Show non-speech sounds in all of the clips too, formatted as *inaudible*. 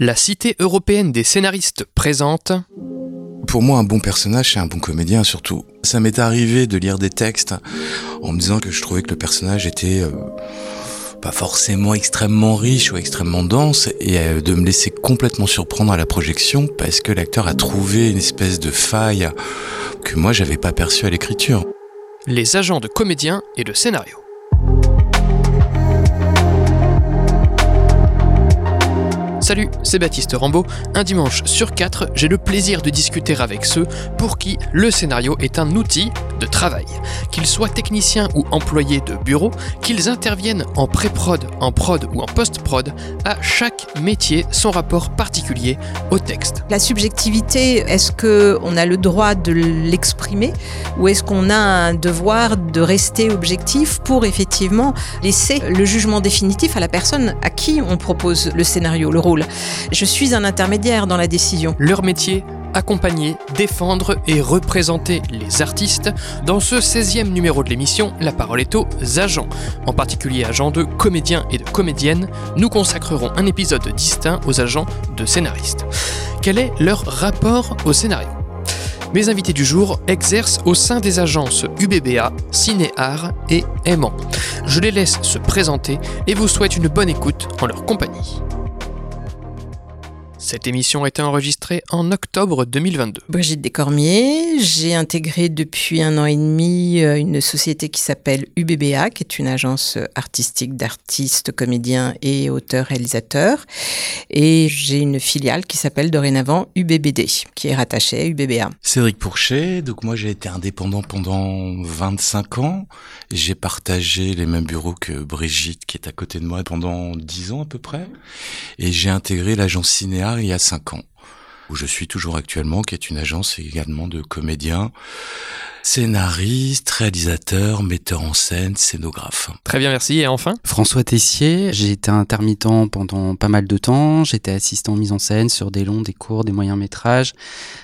La Cité européenne des scénaristes présente. Pour moi, un bon personnage, c'est un bon comédien surtout. Ça m'est arrivé de lire des textes en me disant que je trouvais que le personnage était euh, pas forcément extrêmement riche ou extrêmement dense et euh, de me laisser complètement surprendre à la projection parce que l'acteur a trouvé une espèce de faille que moi j'avais pas perçue à l'écriture. Les agents de comédiens et de scénario. Salut, c'est Baptiste Rambaud. Un dimanche sur quatre, j'ai le plaisir de discuter avec ceux pour qui le scénario est un outil de travail. Qu'ils soient techniciens ou employés de bureau, qu'ils interviennent en pré-prod, en prod ou en post-prod, à chaque métier son rapport particulier au texte. La subjectivité, est-ce qu'on a le droit de l'exprimer ou est-ce qu'on a un devoir de rester objectif pour effectivement laisser le jugement définitif à la personne à qui on propose le scénario, le rôle? Je suis un intermédiaire dans la décision. Leur métier accompagner, défendre et représenter les artistes. Dans ce 16e numéro de l'émission, la parole est aux agents, en particulier agents de comédiens et de comédiennes. Nous consacrerons un épisode distinct aux agents de scénaristes. Quel est leur rapport au scénario? Mes invités du jour exercent au sein des agences UBBA, Cinéart et Aimant. Je les laisse se présenter et vous souhaite une bonne écoute en leur compagnie. Cette émission a été enregistrée en octobre 2022. Brigitte Descormiers, j'ai intégré depuis un an et demi euh, une société qui s'appelle UBBA, qui est une agence artistique d'artistes, comédiens et auteurs-réalisateurs. Et j'ai une filiale qui s'appelle dorénavant UBBD, qui est rattachée à UBBA. Cédric Pourchet, donc moi j'ai été indépendant pendant 25 ans. J'ai partagé les mêmes bureaux que Brigitte, qui est à côté de moi pendant 10 ans à peu près. Et j'ai intégré l'agence Cinéa il y a cinq ans, où je suis toujours actuellement, qui est une agence également de comédiens scénariste, réalisateur, metteur en scène, scénographe. Très bien, merci. Et enfin? François Tessier, j'ai été intermittent pendant pas mal de temps. J'étais assistant mise en scène sur des longs, des courts, des moyens métrages.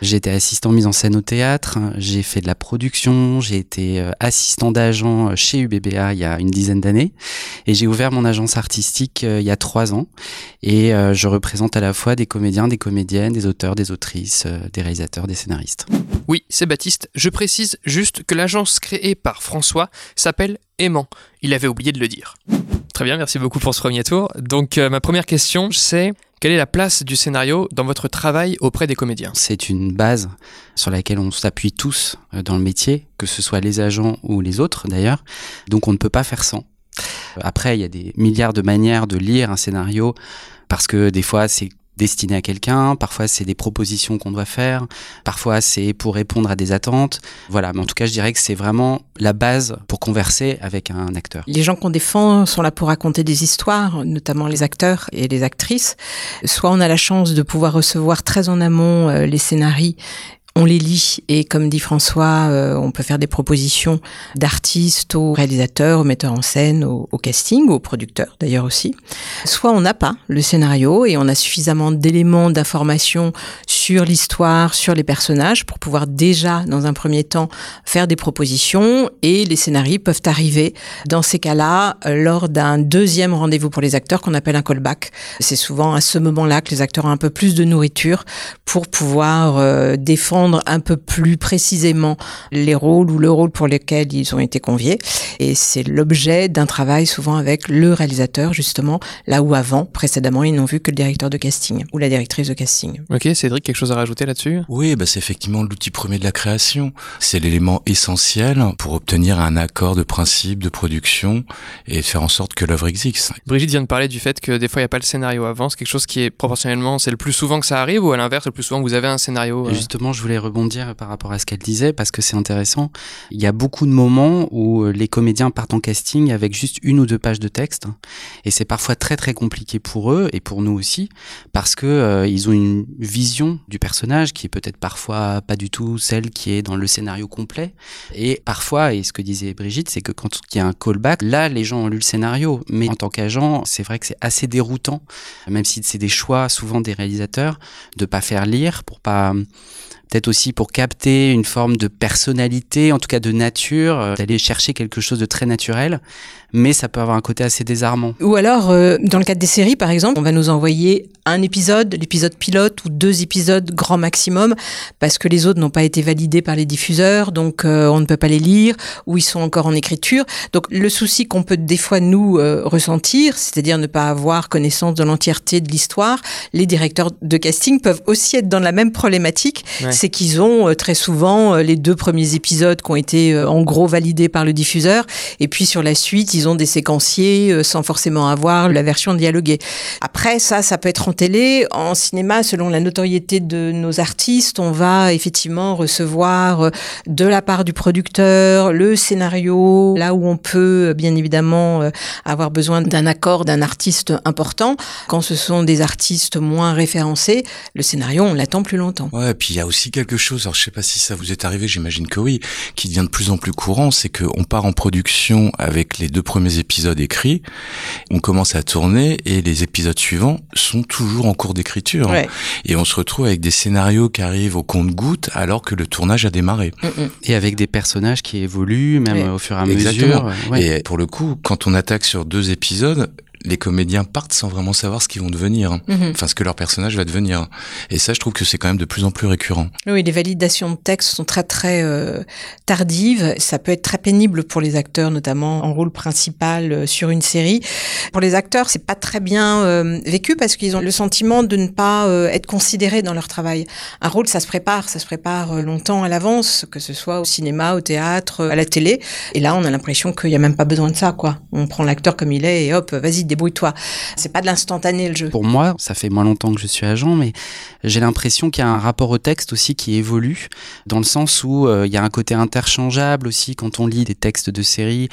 J'étais assistant mise en scène au théâtre. J'ai fait de la production. J'ai été euh, assistant d'agent chez UBBA il y a une dizaine d'années. Et j'ai ouvert mon agence artistique euh, il y a trois ans. Et euh, je représente à la fois des comédiens, des comédiennes, des auteurs, des autrices, des réalisateurs, des scénaristes. Oui, c'est Baptiste. Je précise juste que l'agence créée par François s'appelle Aimant. Il avait oublié de le dire. Très bien, merci beaucoup pour ce premier tour. Donc euh, ma première question, c'est quelle est la place du scénario dans votre travail auprès des comédiens? C'est une base sur laquelle on s'appuie tous euh, dans le métier, que ce soit les agents ou les autres d'ailleurs. Donc on ne peut pas faire sans. Après, il y a des milliards de manières de lire un scénario parce que des fois c'est destiné à quelqu'un, parfois c'est des propositions qu'on doit faire, parfois c'est pour répondre à des attentes. Voilà, mais en tout cas, je dirais que c'est vraiment la base pour converser avec un acteur. Les gens qu'on défend sont là pour raconter des histoires, notamment les acteurs et les actrices. Soit on a la chance de pouvoir recevoir très en amont euh, les scénarios on les lit et comme dit François, euh, on peut faire des propositions d'artistes aux réalisateurs, aux metteurs en scène, au, casting, aux producteurs d'ailleurs aussi. Soit on n'a pas le scénario et on a suffisamment d'éléments d'information sur l'histoire, sur les personnages pour pouvoir déjà dans un premier temps faire des propositions et les scénarios peuvent arriver dans ces cas-là lors d'un deuxième rendez-vous pour les acteurs qu'on appelle un callback. C'est souvent à ce moment-là que les acteurs ont un peu plus de nourriture pour pouvoir euh, défendre un peu plus précisément les rôles ou le rôle pour lesquels ils ont été conviés. Et c'est l'objet d'un travail souvent avec le réalisateur, justement, là où avant, précédemment, ils n'ont vu que le directeur de casting ou la directrice de casting. Ok, Cédric, quelque chose à rajouter là-dessus? Oui, bah c'est effectivement l'outil premier de la création. C'est l'élément essentiel pour obtenir un accord de principe de production et faire en sorte que l'œuvre existe. Brigitte vient de parler du fait que des fois il n'y a pas le scénario avant. C'est quelque chose qui est proportionnellement, c'est le plus souvent que ça arrive ou à l'inverse, le plus souvent vous avez un scénario euh? Justement, je voulais rebondir par rapport à ce qu'elle disait parce que c'est intéressant. Il y a beaucoup de moments où euh, les comédiens partent en casting avec juste une ou deux pages de texte et c'est parfois très très compliqué pour eux et pour nous aussi parce que euh, ils ont une vision du personnage qui est peut-être parfois pas du tout celle qui est dans le scénario complet. Et parfois et ce que disait Brigitte c'est que quand il y a un callback là les gens ont lu le scénario. Mais en tant qu'agent c'est vrai que c'est assez déroutant même si c'est des choix souvent des réalisateurs de pas faire lire pour pas peut-être aussi pour capter une forme de personnalité, en tout cas de nature, euh, d'aller chercher quelque chose de très naturel mais ça peut avoir un côté assez désarmant. Ou alors, euh, dans le cadre des séries, par exemple, on va nous envoyer un épisode, l'épisode pilote, ou deux épisodes grand maximum, parce que les autres n'ont pas été validés par les diffuseurs, donc euh, on ne peut pas les lire, ou ils sont encore en écriture. Donc le souci qu'on peut des fois nous euh, ressentir, c'est-à-dire ne pas avoir connaissance de l'entièreté de l'histoire, les directeurs de casting peuvent aussi être dans la même problématique, c'est qu'ils ont très souvent les deux premiers épisodes qui ont été en gros validés par le diffuseur, et puis sur la suite, ils ont des séquenciers euh, sans forcément avoir la version dialoguée. Après, ça, ça peut être en télé. En cinéma, selon la notoriété de nos artistes, on va effectivement recevoir euh, de la part du producteur le scénario, là où on peut euh, bien évidemment avoir besoin d'un accord d'un artiste important. Quand ce sont des artistes moins référencés, le scénario, on l'attend plus longtemps. Ouais, et puis il y a aussi quelque chose, alors je sais pas si ça vous est arrivé, j'imagine que oui, qui devient de plus en plus courant, c'est qu'on part en production avec les deux premiers épisodes écrits, on commence à tourner et les épisodes suivants sont toujours en cours d'écriture. Et on se retrouve avec des scénarios qui arrivent au compte-goutte alors que le tournage a démarré. Mm, mm. Et avec des personnages qui évoluent même au fur et à Exactement. mesure. Et pour le coup, quand on attaque sur deux épisodes, les comédiens partent sans vraiment savoir ce qu'ils vont devenir, mhm. enfin ce que leur personnage va devenir. Et ça, je trouve que c'est quand même de plus en plus récurrent. Oui, les validations de texte sont très très euh, tardives. Ça peut être très pénible pour les acteurs, notamment en rôle principal euh, sur une série. Pour les acteurs, c'est pas très bien euh, vécu parce qu'ils ont le sentiment de ne pas être considérés dans leur travail. Un rôle, ça se prépare, ça se prépare longtemps à l'avance, que ce soit au cinéma, au théâtre, à la télé. Et là, on a l'impression qu'il y a même pas besoin de ça, quoi. On prend l'acteur comme il est et hop, vas-y débrouille-toi. C'est pas de l'instantané le jeu. Pour moi, ça fait moins longtemps que je suis agent, mais j'ai l'impression qu'il y a un rapport au texte aussi qui évolue, dans le sens où euh, il y a un côté interchangeable aussi quand on lit des textes de série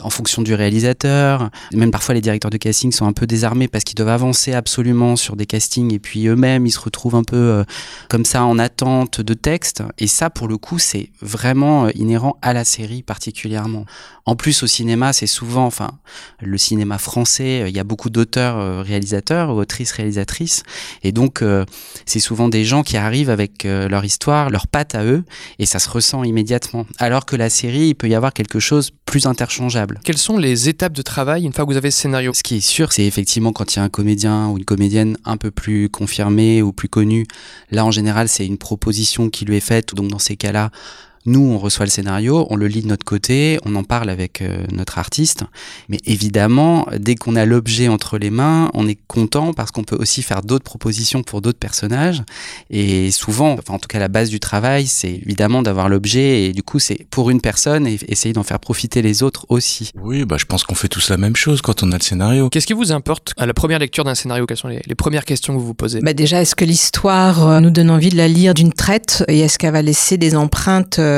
en fonction du réalisateur. Même parfois les directeurs de casting sont un peu désarmés parce qu'ils doivent avancer absolument sur des castings et puis eux-mêmes ils se retrouvent un peu euh, comme ça en attente de texte. Et ça pour le coup c'est vraiment euh, inhérent à la série particulièrement. En plus au cinéma c'est souvent, enfin le cinéma français, euh, il y a beaucoup d'auteurs réalisateurs ou autrices réalisatrices et donc c'est souvent des gens qui arrivent avec leur histoire, leur patte à eux et ça se ressent immédiatement. Alors que la série il peut y avoir quelque chose plus interchangeable quelles sont les étapes de travail une fois que vous avez ce scénario? Ce qui est sûr, c'est effectivement quand il y a un comédien ou une comédienne un peu plus confirmé ou plus connu, là en général c'est une proposition qui lui est faite, donc dans ces cas-là, nous, on reçoit le scénario, on le lit de notre côté, on en parle avec euh, notre artiste. Mais évidemment, dès qu'on a l'objet entre les mains, on est content parce qu'on peut aussi faire d'autres propositions pour d'autres personnages. Et souvent, enfin, en tout cas, la base du travail, c'est évidemment d'avoir l'objet. Et du coup, c'est pour une personne et essayer d'en faire profiter les autres aussi. Oui, bah, je pense qu'on fait tous la même chose quand on a le scénario. Qu'est-ce qui vous importe à la première lecture d'un scénario? Quelles sont les, premières questions que vous vous posez? Bah Déjà, est-ce que l'histoire euh, nous donne envie de la lire d'une traite? Et est-ce qu'elle va laisser des empreintes euh,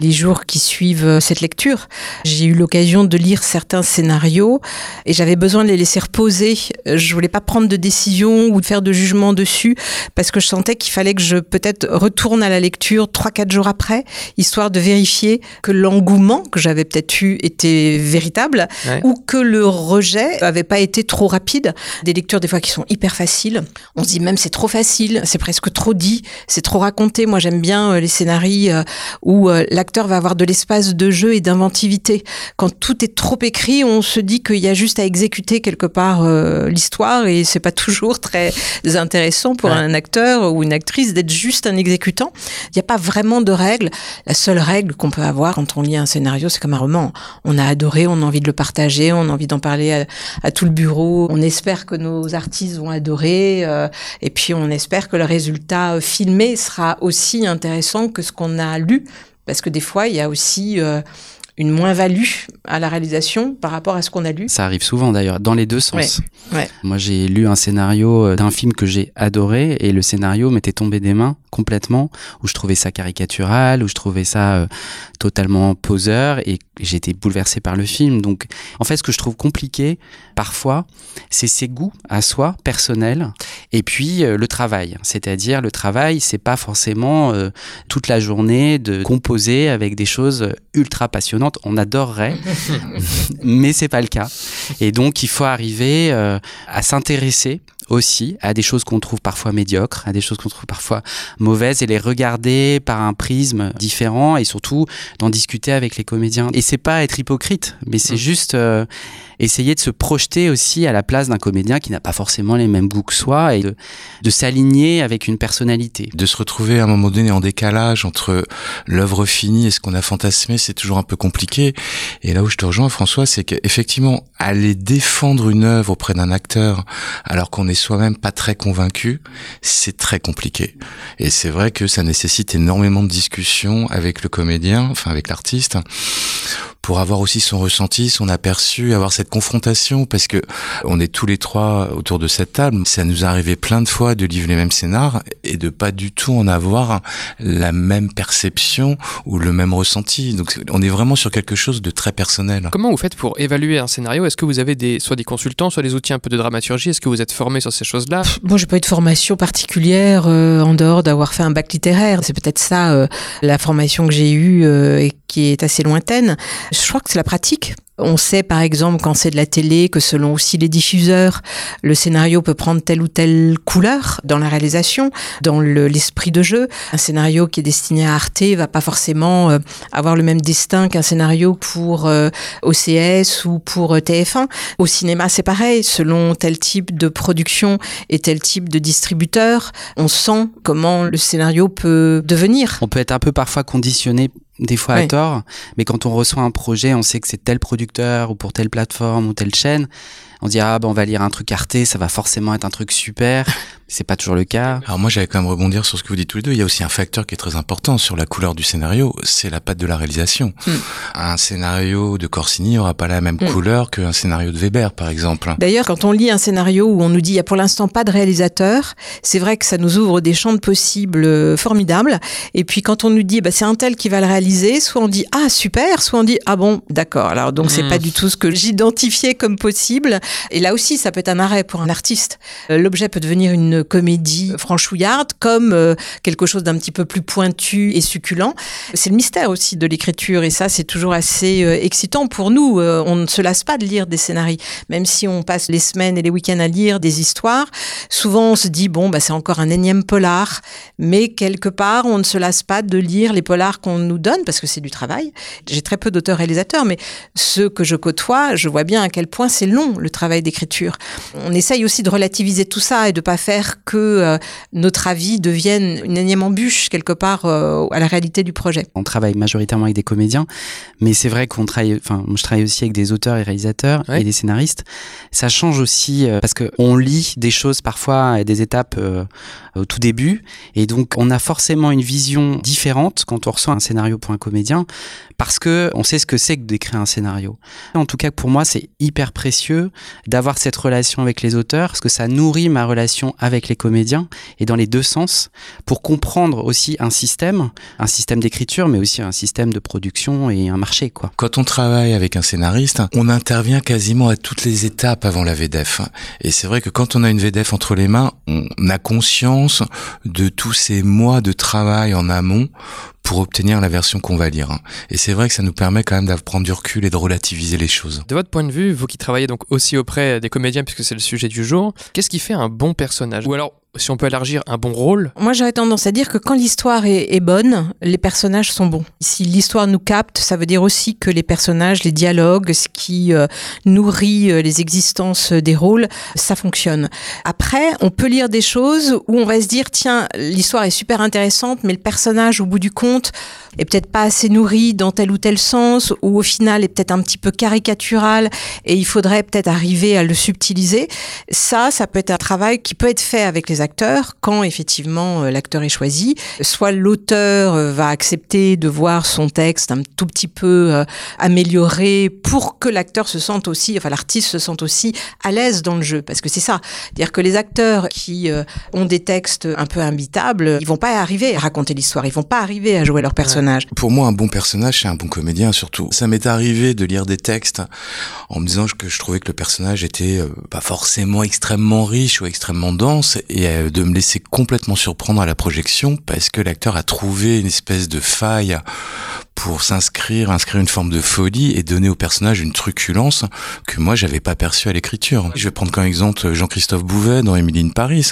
les jours qui suivent euh, cette lecture. J'ai eu l'occasion de lire certains scénarios et j'avais besoin de les laisser reposer. Je voulais pas prendre de décision ou de faire de jugement dessus parce que je sentais qu'il fallait que je peut-être retourne à la lecture trois quatre jours après, histoire de vérifier que l'engouement que j'avais peut-être eu était véritable ou que le rejet avait pas été trop rapide. Des lectures des fois qui sont hyper faciles. On se dit même c'est trop facile, c'est presque trop dit, c'est trop raconté. Moi j'aime bien euh, les scénarios où euh, l'acteur va avoir de l'espace de jeu et d'inventivité. Quand tout est trop écrit, on se dit qu'il y a juste à exécuter quelque part euh, l'histoire et c'est pas toujours très intéressant pour un acteur ou une actrice d'être juste un exécutant. Il n'y a pas vraiment de règles. La seule règle qu'on peut avoir quand on lit un scénario, c'est comme un roman. On a adoré, on a envie de le partager, on a envie d'en parler à, tout le bureau. On espère que nos artistes vont adorer euh, et puis on espère que le résultat filmé sera aussi intéressant que ce qu'on a lu parce que des fois, il y a aussi euh, une moins-value à la réalisation par rapport à ce qu'on a lu. Ça arrive souvent d'ailleurs, dans les deux sens. Moi, j'ai lu un scénario euh, d'un film que j'ai adoré et le scénario m'était tombé des mains complètement, où je trouvais ça caricatural, où je trouvais ça euh, totalement poseur et j'étais bouleversé par le film. Donc, en fait, ce que je trouve compliqué parfois, c'est ses goûts à soi, personnels, et puis euh, le travail. C'est-à-dire, le travail, c'est pas forcément toute la journée de composer avec des choses ultra passionnantes passionnante. On adorerait, *laughs* mais c'est pas le cas. Et donc, il faut arriver euh, à s'intéresser aussi à des choses qu'on trouve parfois médiocres, à des choses qu'on trouve parfois mauvaises et les regarder par un prisme différent et surtout d'en discuter avec les comédiens. Et c'est pas être hypocrite, mais c'est mmh. juste euh, essayer de se projeter aussi à la place d'un comédien qui n'a pas forcément les mêmes goûts que soi et de, de s'aligner avec une personnalité. De se retrouver à un moment donné en décalage entre l'œuvre finie et ce qu'on a fantasmé, c'est toujours un peu compliqué. Et là où je te rejoins, François, c'est qu'effectivement, aller défendre une œuvre auprès d'un acteur alors qu'on est soi-même pas très convaincu, c'est très compliqué. Et c'est vrai que ça nécessite énormément de discussions avec le comédien, enfin avec l'artiste, pour avoir aussi son ressenti, son aperçu, avoir cette confrontation, parce que on est tous les trois autour de cette table. Ça nous est arrivé plein de fois de livrer les mêmes scénars et de pas du tout en avoir la même perception ou le même ressenti. Donc on est vraiment sur quelque chose de très personnel. Comment vous faites pour évaluer un scénario? Est-ce que vous avez des, soit des consultants, soit des outils un peu de dramaturgie? Est-ce que vous êtes formé sur ces choses-là? Moi, j'ai pas eu de formation particulière euh, en dehors d'avoir fait un bac littéraire. C'est peut-être ça euh, la formation que j'ai eue euh, et qui est assez lointaine. Je crois que c'est la pratique. On sait par exemple quand c'est de la télé que selon aussi les diffuseurs, le scénario peut prendre telle ou telle couleur dans la réalisation, dans l'esprit de jeu. Un scénario qui est destiné à Arte va pas forcément euh, avoir le même destin qu'un scénario pour euh, OCS ou pour euh, TF1. Au cinéma, c'est pareil. Selon tel type de production et tel type de distributeur, on sent comment le scénario peut devenir. On peut être un peu parfois conditionné des fois à tort, mais quand on reçoit un projet, on sait que c'est tel producteur ou pour telle plateforme ou telle chaîne, on dit ah ben on va lire un truc Arte, ça va forcément être un truc super. C'est pas toujours le cas. Alors moi j'allais quand même rebondir sur ce que vous dites tous les deux. Il y a aussi un facteur qui est très important sur la couleur du scénario, c'est la patte de la réalisation. Hmm. Un scénario de Corsini aura pas la même hmm. couleur qu'un scénario de Weber par exemple. D'ailleurs quand on lit un scénario où on nous dit il y a pour l'instant pas de réalisateur, c'est vrai que ça nous ouvre des champs de possibles euh, formidables. Et puis quand on nous dit bah c'est un tel qui va le réaliser, soit on dit ah super, soit on dit ah bon d'accord. Alors donc c'est hmm. pas du tout ce que j'identifiais comme possible. Et là aussi ça peut être un arrêt pour un artiste. Euh, l'objet peut devenir une comédie franchouillarde comme euh, quelque chose d'un petit peu plus pointu et succulent. C'est le mystère aussi de l'écriture et ça c'est toujours assez euh, excitant pour nous. On ne se lasse pas de lire des scénarios, même si on passe les semaines et les week-ends à lire des histoires. Souvent on se dit bon bah c'est encore un énième polar, mais quelque part on ne se lasse pas de lire les polars qu'on nous donne parce que c'est du travail. J'ai très peu d'auteurs réalisateurs, mais ceux que je côtoie, je vois bien à quel point c'est long le travail d'écriture. On essaye aussi de relativiser tout ça et de pas faire que euh, notre avis devienne une énième embûche quelque part euh, à la réalité du projet. On travaille majoritairement avec des comédiens, mais c'est vrai qu'on travaille, enfin, je travaille aussi avec des auteurs et réalisateurs et des scénaristes. Ça change aussi euh, parce que on lit des choses parfois à des étapes au tout début, et donc on a forcément une vision différente quand on reçoit un scénario pour un comédien parce que on sait ce que c'est que d'écrire un scénario. En tout cas, pour moi, c'est hyper précieux d'avoir cette relation avec les auteurs parce que ça nourrit ma relation avec les comédiens et dans les deux sens pour comprendre aussi un système, un système d'écriture, mais aussi un système de production et un marché. Quand on travaille avec un scénariste, on intervient quasiment à toutes les étapes avant la VDF. Et c'est vrai que quand on a une VDF entre les mains, on a conscience de tous ces mois de travail en amont pour obtenir la version qu'on va lire. Et c'est vrai que ça nous permet quand même d'apprendre du recul et de relativiser les choses. De votre point de vue, vous qui travaillez donc aussi auprès des comédiens puisque c'est le sujet du jour, qu'est-ce qui fait un bon personnage? Ou alors si on peut élargir un bon rôle Moi, j'aurais tendance à dire que quand l'histoire est, bonne, les personnages sont bons. Si l'histoire nous capte, ça veut dire aussi que les personnages, les dialogues, ce qui euh, nourrit euh, les existences des rôles, ça fonctionne. Après, on peut lire des choses où on va se dire, tiens, l'histoire est super intéressante, mais le personnage, au bout du compte, est peut-être pas assez nourri dans tel ou tel sens, ou au final est peut-être un petit peu caricatural, et il faudrait peut-être arriver à le subtiliser. Ça, ça peut être un travail qui peut être fait avec les quand effectivement euh, l'acteur est choisi. Soit l'auteur euh, va accepter de voir son texte un tout petit peu euh, amélioré pour que l'acteur se sente aussi, enfin l'artiste se sente aussi à l'aise dans le jeu, parce que c'est ça. Dire que les acteurs qui ont des textes un peu imbitables, ils vont pas arriver à raconter l'histoire, ils vont pas arriver à jouer leur personnage. Pour moi, un bon personnage, c'est un bon comédien surtout. Ça m'est arrivé de lire des textes en me disant que je trouvais que le personnage était pas forcément extrêmement riche ou extrêmement dense, et et euh, de me laisser complètement surprendre à la projection parce que l'acteur a trouvé une espèce de faille pour s'inscrire, inscrire une forme de folie et donner au personnage une truculence que moi j'avais pas perçue à l'écriture. Je vais prendre comme exemple Jean-Christophe Bouvet dans Emily in Paris.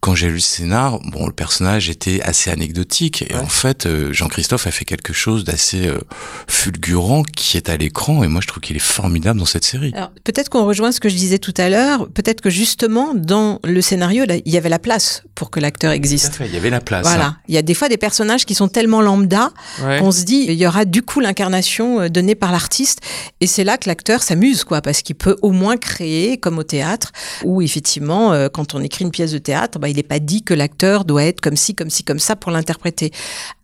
Quand j'ai lu le scénar, bon, le personnage était assez anecdotique et en fait, euh, Jean-Christophe a fait quelque chose d'assez euh, fulgurant qui est à l'écran et moi je trouve qu'il est formidable dans cette série. Alors peut-être qu'on rejoint ce que je disais tout à l'heure, peut-être que justement dans le scénario, il y avait la place pour que l'acteur existe. Tout à fait, il y avait la place. Voilà, il y a des fois des personnages qui sont tellement lambda Ouais. qu'on se dit il y aura du coup l'incarnation euh, donnée par l'artiste et c'est là que l'acteur s'amuse quoi parce qu'il peut au moins créer comme au théâtre où effectivement euh, quand on écrit une pièce de théâtre bah, il n'est pas dit que l'acteur doit être comme ci comme ci comme ça pour l'interpréter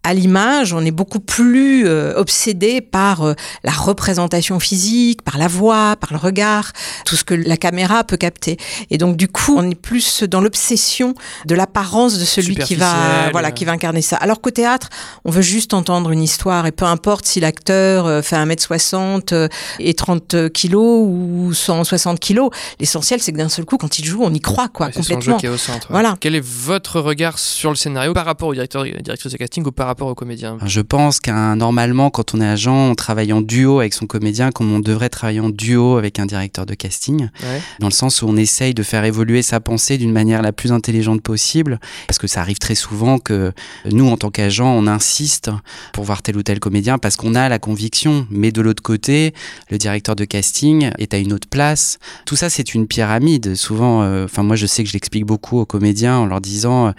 à l'image, on est beaucoup plus euh, obsédé par euh, la représentation physique, par la voix, par le regard, tout ce que la caméra peut capter. Et donc du coup, on est plus dans l'obsession de l'apparence de celui qui va voilà, qui va incarner ça. Alors qu'au théâtre, on veut juste entendre une histoire et peu importe si l'acteur euh, fait 1m60 euh, et 30 kilos ou 160 kilos, l'essentiel c'est que d'un seul coup quand il joue, on y croit quoi Ouais, c'est son jeu complètement. qui est au centre. ouais. Voilà. Quel est votre regard sur le scénario par rapport au directeur, directrice de casting ou par rapport au comédien? Je pense qu'un normalement, quand on est agent, on travaille en duo avec son comédien, comme on devrait travailler en duo avec un directeur de casting, Ouais. dans le sens où on essaye de faire évoluer sa pensée d'une manière la plus intelligente possible, parce que ça arrive très souvent que nous, en tant qu'agent, on insiste pour voir tel ou tel comédien parce qu'on a la conviction, mais de l'autre côté, le directeur de casting est à une autre place. Tout ça, c'est une pyramide. Souvent, euh, enfin moi, je sais que je l'explique beaucoup aux comédiens en leur disant, euh,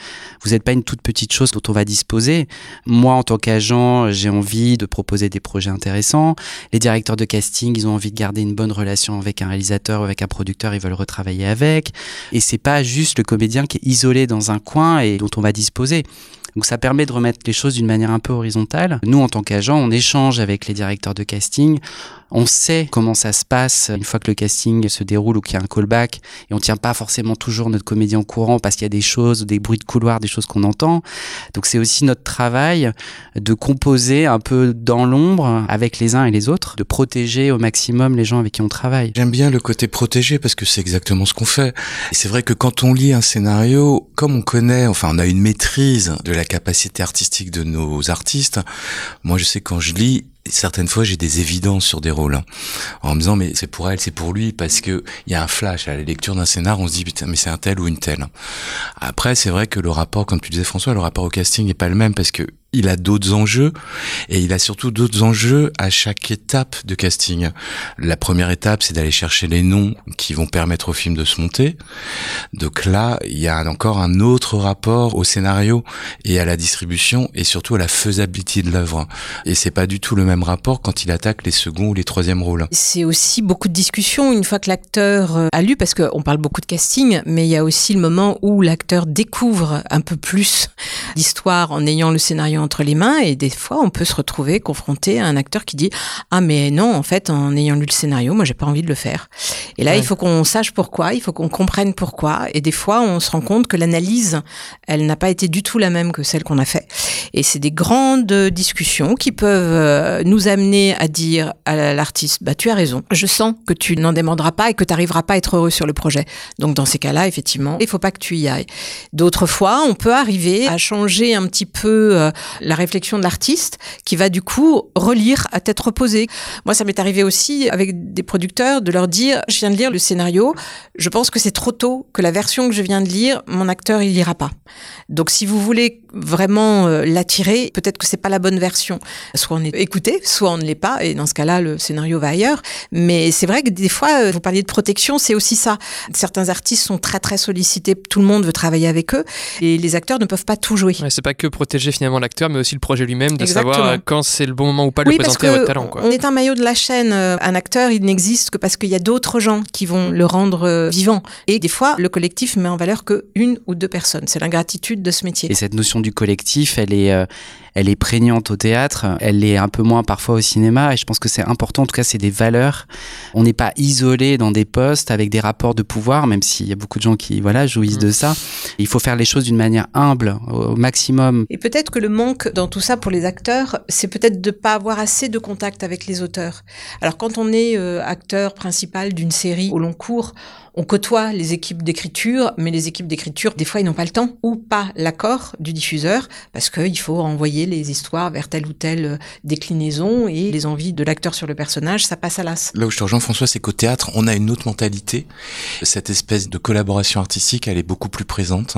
vous n'êtes pas une toute petite chose dont on va disposer. Moi, en tant qu'agent, j'ai envie de proposer des projets intéressants. Les directeurs de casting, ils ont envie de garder une bonne relation avec un réalisateur avec un producteur, ils veulent retravailler avec. Et c'est pas juste le comédien qui est isolé dans un coin et dont on va disposer. Donc ça permet de remettre les choses d'une manière un peu horizontale. Nous, en tant qu'agent, on échange avec les directeurs de casting. On sait comment ça se passe une fois que le casting se déroule ou qu'il y a un callback. Et on tient pas forcément toujours notre comédien au courant parce qu'il y a des choses, des bruits de couloir, des choses qu'on entend. Donc c'est aussi notre travail de composer un peu dans l'ombre avec les uns et les autres, de protéger au maximum les gens avec qui on travaille. J'aime bien le côté protégé parce que c'est exactement ce qu'on fait. Et c'est vrai que quand on lit un scénario, comme on connaît, enfin on a une maîtrise de la capacité artistique de nos artistes, moi je sais quand je lis, certaines fois j'ai des évidences sur des rôles. hein. En me disant mais c'est pour elle, c'est pour lui, parce que il y a un flash à la lecture d'un scénar, on se dit mais c'est un tel ou une telle. Après c'est vrai que le rapport, comme tu disais François, le rapport au casting est pas le même parce que il a d'autres enjeux et il a surtout d'autres enjeux à chaque étape de casting. La première étape, c'est d'aller chercher les noms qui vont permettre au film de se monter. Donc là, il y a encore un autre rapport au scénario et à la distribution et surtout à la faisabilité de l'œuvre. Et c'est pas du tout le même rapport quand il attaque les seconds ou les troisièmes rôles. C'est aussi beaucoup de discussions une fois que l'acteur euh, a lu, parce qu'on parle beaucoup de casting, mais il y a aussi le moment où l'acteur découvre un peu plus *laughs* l'histoire en ayant le scénario entre les mains, et des fois on peut se retrouver confronté à un acteur qui dit ah mais non en fait en ayant lu le scénario moi j'ai pas envie de le faire. Et là Ouais. il faut qu'on sache pourquoi, il faut qu'on comprenne pourquoi, et des fois on se rend compte que l'analyse elle n'a pas été du tout la même que celle qu'on a fait. Et c'est des grandes discussions qui peuvent euh, nous amener à dire à l'artiste, bah tu as raison, je sens que tu n'en demanderas pas et que tu n'arriveras pas à être heureux sur le projet. Donc dans ces cas-là, effectivement, il faut pas que tu y ailles. D'autres fois, on peut arriver à changer un petit peu euh, la réflexion de l'artiste qui va du coup relire à tête reposée. Moi, ça m'est arrivé aussi avec des producteurs de leur dire, je viens de lire le scénario, je pense que c'est trop tôt, que la version que je viens de lire, mon acteur, il lira pas. Donc si vous voulez vraiment euh, l'attirer, peut-être que c'est pas la bonne version. Soit on est écouté, soit on ne l'est pas, et dans ce cas-là, le scénario va ailleurs. Mais c'est vrai que des fois, euh, vous parliez de protection, c'est aussi ça. Certains artistes sont très très sollicités, tout le monde veut travailler avec eux, et les acteurs ne peuvent pas tout jouer. C'est pas que protéger finalement l'acteur, mais aussi le projet lui-même, de savoir Exactement. euh, quand c'est le bon moment ou pas de Oui, le parce présenter à votre talent. Quoi. on est un maillot de la chaîne. Euh, Un acteur, il n'existe que parce qu'il y a d'autres gens qui vont le rendre euh, vivant. Et des fois, le collectif met en valeur que une ou deux personnes. C'est l'ingratitude de ce métier. Et cette notion du collectif, elle est, euh, elle est prégnante au théâtre, elle est un peu moins parfois au cinéma, et je pense que c'est important, en tout cas c'est des valeurs. On n'est pas isolé dans des postes avec des rapports de pouvoir, même s'il y a beaucoup de gens qui voilà jouissent de ça. Il faut faire les choses d'une manière humble, au maximum. Et peut-être que le manque dans tout ça pour les acteurs, c'est peut-être de pas avoir assez de contact avec les auteurs. Alors quand on est euh, acteur principal d'une série au long cours, on côtoie les équipes d'écriture, mais les équipes d'écriture, des fois, ils n'ont pas le temps ou pas l'accord du diffuseur parce qu'il faut envoyer les histoires vers telle ou telle euh, déclinaison et les envies de l'acteur sur le personnage, ça passe à l'as. Là où je te rejoins, François, c'est qu'au théâtre, on a une autre mentalité. Cette espèce de collaboration artistique, elle est beaucoup plus présente.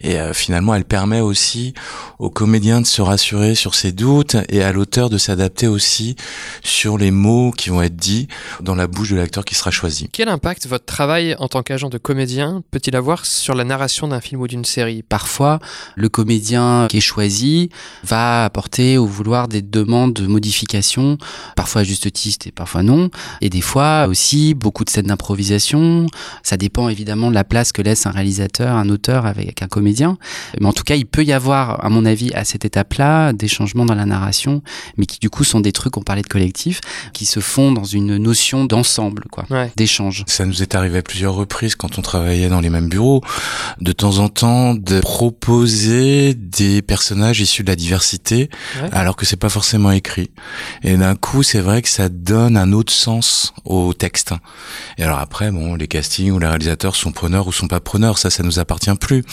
Et euh, finalement, elle permet aussi aux comédiens de se rassurer sur ses doutes et à l'auteur de s'adapter aussi sur les mots qui vont être dits dans la bouche de l'acteur qui sera choisi. Quel impact votre travail en tant qu'agent de comédien peut-il avoir sur la narration d'un film ou d'une série? Parfois, le comédien qui est choisi va apporter au vouloir des demandes de modification, parfois à juste titre et parfois non. Et des fois aussi beaucoup de scènes d'improvisation. Ça dépend évidemment de la place que laisse un réalisateur, un auteur avec un comédien. Mais en tout cas, il peut y avoir, à mon avis, à cette étape-là, des changements dans la narration, mais qui du coup sont des trucs, on parlait de collectif, qui se font dans une notion d'ensemble, quoi, d'échange. Ça nous est arrivé à plusieurs reprises quand on travaillait dans les mêmes bureaux, de temps en temps, de proposer des personnages issus de la diversité, alors que c'est pas forcément écrit. Et d'un coup, c'est vrai que ça donne un autre sens au texte. Et alors après, bon, les castings ou les réalisateurs sont preneurs ou sont pas preneurs, ça, ça nous appartient plus.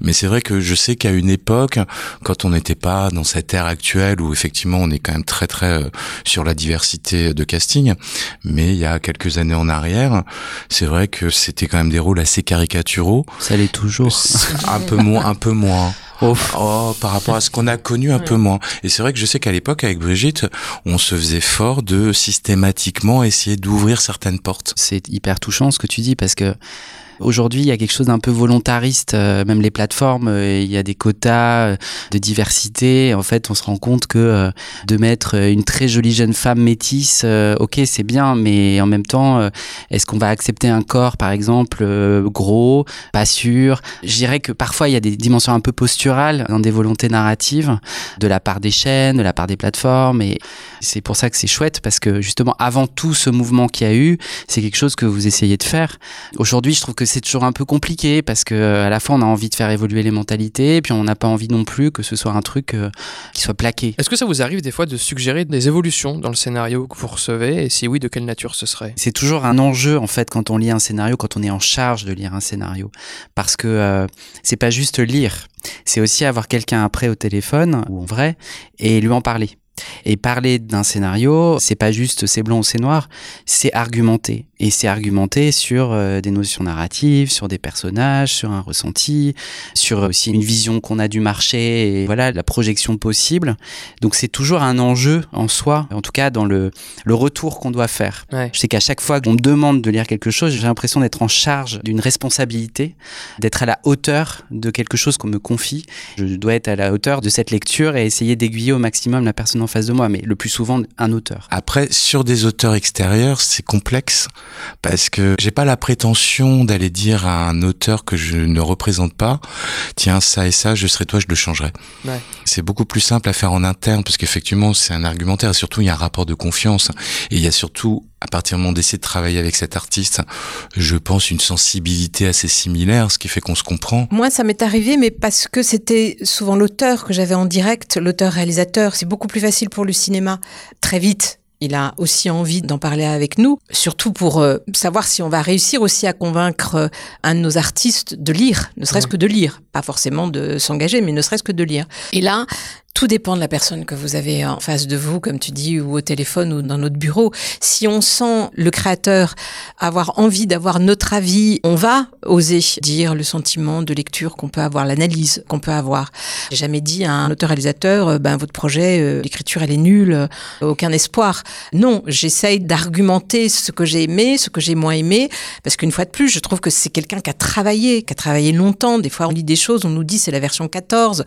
Mais c'est vrai que je sais qu'à une époque, quand on n'était pas dans cette ère actuelle où effectivement on est quand même très très euh, sur la diversité de casting, mais il y a quelques années en arrière, c'est vrai que c'était quand même des rôles assez caricaturaux. Ça l'est toujours. Un peu moins, un peu moins. *laughs* Oh, par rapport à ce qu'on a connu un peu moins. Et c'est vrai que je sais qu'à l'époque, avec Brigitte, on se faisait fort de systématiquement essayer d'ouvrir certaines portes. C'est hyper touchant ce que tu dis parce que Aujourd'hui, il y a quelque chose d'un peu volontariste, euh, même les plateformes, euh, il y a des quotas euh, de diversité. En fait, on se rend compte que de mettre une très jolie jeune femme métisse, ok, c'est bien, mais en même temps, est-ce qu'on va accepter un corps, par exemple, gros, pas sûr? Je dirais que parfois, il y a des dimensions un peu posturales dans des volontés narratives de la part des chaînes, de la part des plateformes, et c'est pour ça que c'est chouette, parce que justement, avant tout ce mouvement qu'il y a eu, c'est quelque chose que vous essayez de faire. Aujourd'hui, je trouve que c'est toujours un peu compliqué parce que à la fois on a envie de faire évoluer les mentalités, puis on n'a pas envie non plus que ce soit un truc euh, qui soit plaqué. Est-ce que ça vous arrive des fois de suggérer des évolutions dans le scénario que vous recevez? Et si oui, de quelle nature ce serait? C'est toujours un enjeu en fait quand on lit un scénario, quand on est en charge de lire un scénario, parce que euh, c'est pas juste lire, c'est aussi avoir quelqu'un après au téléphone ou en vrai et lui en parler. Et parler d'un scénario, c'est pas juste c'est blanc ou c'est noir, c'est argumenter. Et c'est argumenter sur euh, des notions narratives, sur des personnages, sur un ressenti, sur aussi une vision qu'on a du marché et voilà la projection possible. Donc c'est toujours un enjeu en soi, en tout cas dans le, le retour qu'on doit faire. Je sais qu'à chaque fois qu'on me demande de lire quelque chose, j'ai l'impression d'être en charge d'une responsabilité, d'être à la hauteur de quelque chose qu'on me confie. Je dois être à la hauteur de cette lecture et essayer d'aiguiller au maximum la personne en face de moi, mais le plus souvent un auteur. Après, sur des auteurs extérieurs, c'est complexe parce que j'ai pas la prétention d'aller dire à un auteur que je ne représente pas, tiens ça et ça, je serai toi, je le changerai. Ouais. C'est beaucoup plus simple à faire en interne parce qu'effectivement c'est un argumentaire et surtout il y a un rapport de confiance et il y a surtout à partir du moment d'essayer de travailler avec cet artiste, je pense une sensibilité assez similaire, ce qui fait qu'on se comprend. Moi, ça m'est arrivé, mais parce que c'était souvent l'auteur que j'avais en direct, l'auteur-réalisateur. C'est beaucoup plus facile pour le cinéma. Très vite, il a aussi envie d'en parler avec nous, surtout pour euh, savoir si on va réussir aussi à convaincre euh, un de nos artistes de lire, ne serait-ce que de lire, pas forcément de s'engager, mais ne serait-ce que de lire. Et là, tout dépend de la personne que vous avez en face de vous, comme tu dis, ou au téléphone ou dans notre bureau. Si on sent le créateur avoir envie d'avoir notre avis, on va oser dire le sentiment de lecture qu'on peut avoir, l'analyse qu'on peut avoir. J'ai jamais dit à un auteur-réalisateur, euh, ben votre projet, euh, l'écriture elle est nulle, euh, aucun espoir. Non, j'essaye d'argumenter ce que j'ai aimé, ce que j'ai moins aimé, parce qu'une fois de plus, je trouve que c'est quelqu'un qui a travaillé, qui a travaillé longtemps. Des fois, on lit des choses, on nous dit c'est la version 14.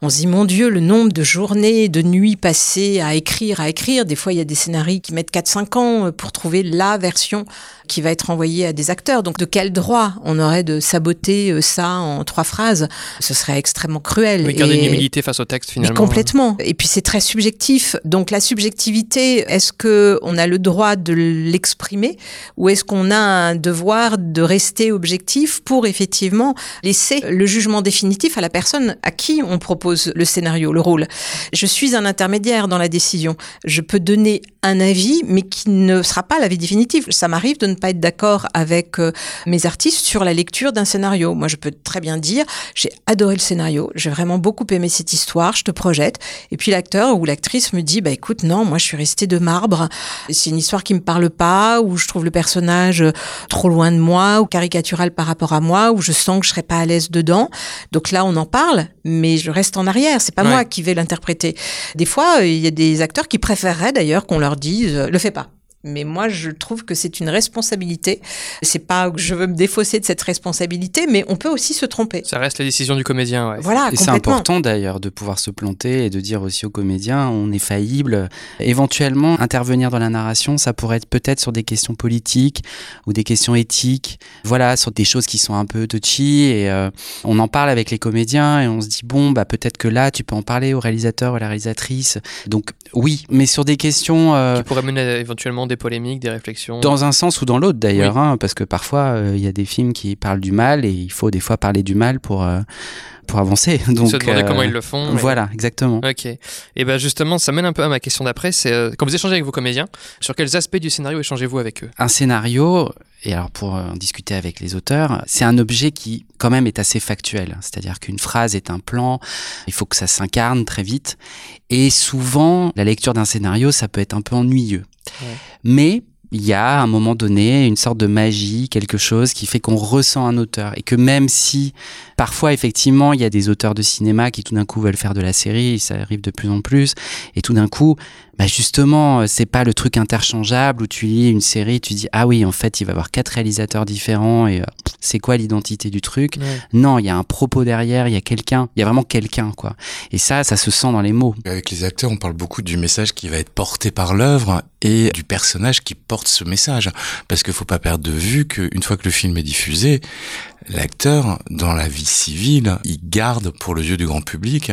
On se dit mon Dieu, le nombre de journées, de nuits passées à écrire, à écrire. Des fois, il y a des scénarios qui mettent 4-5 ans euh, pour trouver la version qui va être envoyée à des acteurs. Donc, de quel droit on aurait de saboter euh, ça en trois phrases? Ce serait extrêmement cruel. Mais garder une humilité face au texte, finalement. complètement. Et puis, c'est très subjectif. Donc, la subjectivité, est-ce que on a le droit de l'exprimer ou est-ce qu'on a un devoir de rester objectif pour effectivement laisser le jugement définitif à la personne à qui on propose le scénario, le rôle? Je suis un intermédiaire dans la décision. Je peux donner un avis, mais qui ne sera pas l'avis définitif. Ça m'arrive de ne pas être d'accord avec euh, mes artistes sur la lecture d'un scénario. Moi, je peux très bien dire, j'ai adoré le scénario, j'ai vraiment beaucoup aimé cette histoire, je te projette. Et puis l'acteur ou l'actrice me dit, bah écoute, non, moi je suis restée de marbre. C'est une histoire qui me parle pas, ou je trouve le personnage trop loin de moi, ou caricatural par rapport à moi, ou je sens que je serais pas à l'aise dedans. Donc là, on en parle, mais je reste en arrière. C'est pas moi qui vais l'interpréter. Des fois, il y a des acteurs qui préféreraient d'ailleurs qu'on leur dise, le fais pas. Mais moi, je trouve que c'est une responsabilité. C'est pas que je veux me défausser de cette responsabilité, mais on peut aussi se tromper. Ça reste la décision du comédien. Ouais. Voilà, et c'est important d'ailleurs de pouvoir se planter et de dire aussi aux comédiens, on est faillible. Éventuellement, intervenir dans la narration, ça pourrait être peut-être sur des questions politiques ou des questions éthiques. Voilà, sur des choses qui sont un peu touchy et euh, on en parle avec les comédiens et on se dit bon, bah peut-être que là, tu peux en parler au réalisateur ou à la réalisatrice. Donc oui, mais sur des questions euh, qui pourraient mener éventuellement des polémiques, des réflexions. Dans un sens ou dans l'autre d'ailleurs, hein, parce que parfois euh, il y a des films qui parlent du mal et il faut des fois parler du mal pour euh, pour avancer. *laughs* Donc, se demander comment ils le font. Voilà, exactement. Ok. Et ben justement, ça mène un peu à ma question d'après. C'est euh, quand vous échangez avec vos comédiens, sur quels aspects du scénario échangez-vous avec eux? Un scénario, et alors pour en discuter avec les auteurs, c'est un objet qui quand même est assez factuel. C'est-à-dire qu'une phrase est un plan, il faut que ça s'incarne très vite. Et souvent, la lecture d'un scénario, ça peut être un peu ennuyeux. Mais il y a à un moment donné une sorte de magie, quelque chose qui fait qu'on ressent un auteur et que même si parfois effectivement il y a des auteurs de cinéma qui tout d'un coup veulent faire de la série, ça arrive de plus en plus et tout d'un coup bah justement, c'est pas le truc interchangeable où tu lis une série, tu dis ah oui, en fait, il va y avoir quatre réalisateurs différents et euh, c'est quoi l'identité du truc? Non, il y a un propos derrière, il y a quelqu'un, il y a vraiment quelqu'un quoi. Et ça, ça se sent dans les mots. Avec les acteurs, on parle beaucoup du message qui va être porté par l'œuvre et du personnage qui porte ce message. Parce qu'il faut pas perdre de vue qu'une fois que le film est diffusé, l'acteur dans la vie civile, il garde pour le yeux du grand public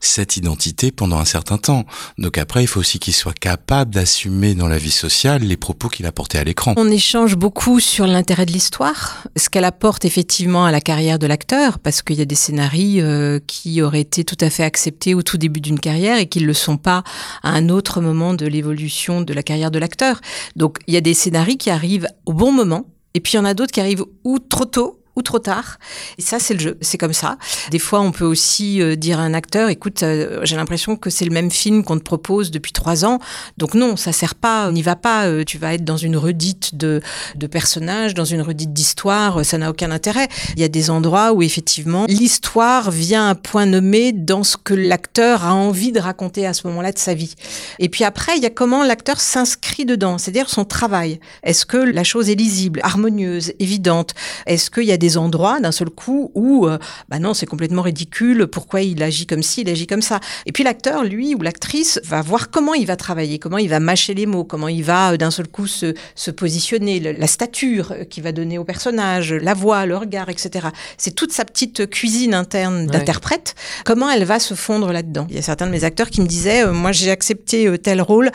cette identité pendant un certain temps. Donc après, il faut aussi qu'il soit capable d'assumer dans la vie sociale les propos qu'il a portés à l'écran. On échange beaucoup sur l'intérêt de l'histoire, ce qu'elle apporte effectivement à la carrière de l'acteur, parce qu'il y a des scénarios euh, qui auraient été tout à fait acceptés au tout début d'une carrière et qui ne le sont pas à un autre moment de l'évolution de la carrière de l'acteur. Donc il y a des scénarios qui arrivent au bon moment, et puis il y en a d'autres qui arrivent ou trop tôt, ou trop tard. Et ça, c'est le jeu, c'est comme ça. Des fois, on peut aussi euh, dire à un acteur, écoute, euh, j'ai l'impression que c'est le même film qu'on te propose depuis trois ans, donc non, ça sert pas, n'y va pas. Euh, tu vas être dans une redite de, de personnages, dans une redite d'histoire, ça n'a aucun intérêt. Il y a des endroits où effectivement l'histoire vient à point nommé dans ce que l'acteur a envie de raconter à ce moment-là de sa vie. Et puis après, il y a comment l'acteur s'inscrit dedans, c'est-à-dire son travail. Est-ce que la chose est lisible, harmonieuse, évidente? Est-ce qu'il y a des des endroits d'un seul coup où, euh, bah non, c'est complètement ridicule, pourquoi il agit comme ci, il agit comme ça. Et puis l'acteur, lui, ou l'actrice, va voir comment il va travailler, comment il va mâcher les mots, comment il va euh, d'un seul coup se, se positionner, la stature qu'il va donner au personnage, la voix, le regard, etc. C'est toute sa petite cuisine interne d'interprète, comment elle va se fondre là-dedans? Il y a certains de mes acteurs qui me disaient, euh, moi j'ai accepté tel rôle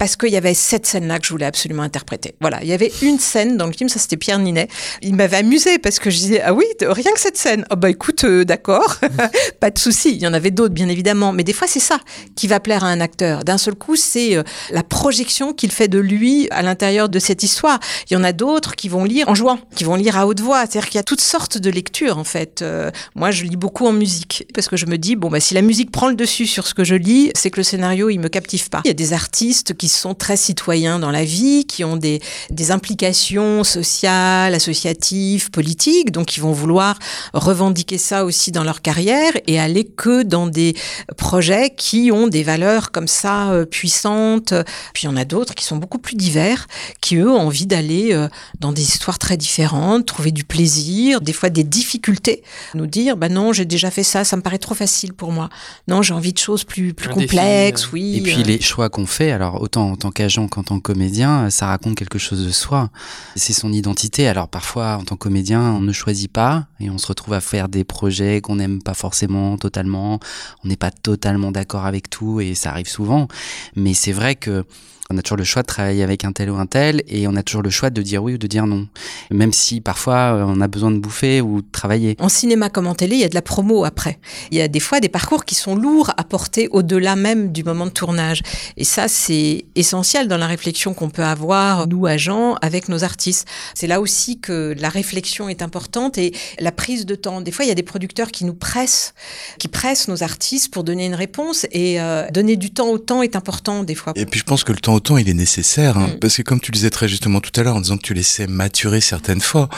parce qu'il y avait cette scène-là que je voulais absolument interpréter. Voilà, il y avait une scène dans le film, ça c'était Pierre Ninet. Il m'avait amusé parce que je disais ah oui, rien que cette scène. Oh bah écoute, euh, d'accord, *laughs* pas de souci. Il y en avait d'autres bien évidemment, mais des fois c'est ça qui va plaire à un acteur. D'un seul coup, c'est euh, la projection qu'il fait de lui à l'intérieur de cette histoire. Il y en a d'autres qui vont lire en jouant, qui vont lire à haute voix. C'est-à-dire qu'il y a toutes sortes de lectures en fait. Euh, moi, je lis beaucoup en musique parce que je me dis bon bah si la musique prend le dessus sur ce que je lis, c'est que le scénario il me captive pas. Il y a des artistes qui sont très citoyens dans la vie, qui ont des, des implications sociales, associatives, politiques, donc ils vont vouloir revendiquer ça aussi dans leur carrière et aller que dans des projets qui ont des valeurs comme ça euh, puissantes. Puis il y en a d'autres qui sont beaucoup plus divers, qui eux ont envie d'aller euh, dans des histoires très différentes, trouver du plaisir, des fois des difficultés, nous dire bah non j'ai déjà fait ça, ça me paraît trop facile pour moi. Non j'ai envie de choses plus plus complexes, oui. Et puis les choix qu'on fait, alors autant en tant qu'agent qu'en tant que comédien, ça raconte quelque chose de soi. C'est son identité. Alors parfois, en tant que comédien, on ne choisit pas et on se retrouve à faire des projets qu'on n'aime pas forcément totalement. On n'est pas totalement d'accord avec tout et ça arrive souvent. Mais c'est vrai que On a toujours le choix de travailler avec un tel ou un tel et on a toujours le choix de dire oui ou de dire non. Même si parfois euh, on a besoin de bouffer ou de travailler. En cinéma comme en télé, il y a de la promo après. Il y a des fois des parcours qui sont lourds à porter au-delà même du moment de tournage. Et ça, c'est essentiel dans la réflexion qu'on peut avoir, nous, agents, avec nos artistes. C'est là aussi que la réflexion est importante et la prise de temps. Des fois, il y a des producteurs qui nous pressent, qui pressent nos artistes pour donner une réponse et euh, donner du temps au temps est important des fois. Et puis je pense que le temps au temps, il est nécessaire, hein, mm. parce que comme tu le disais très justement tout à l'heure, en disant que tu laissais maturer certaines fois,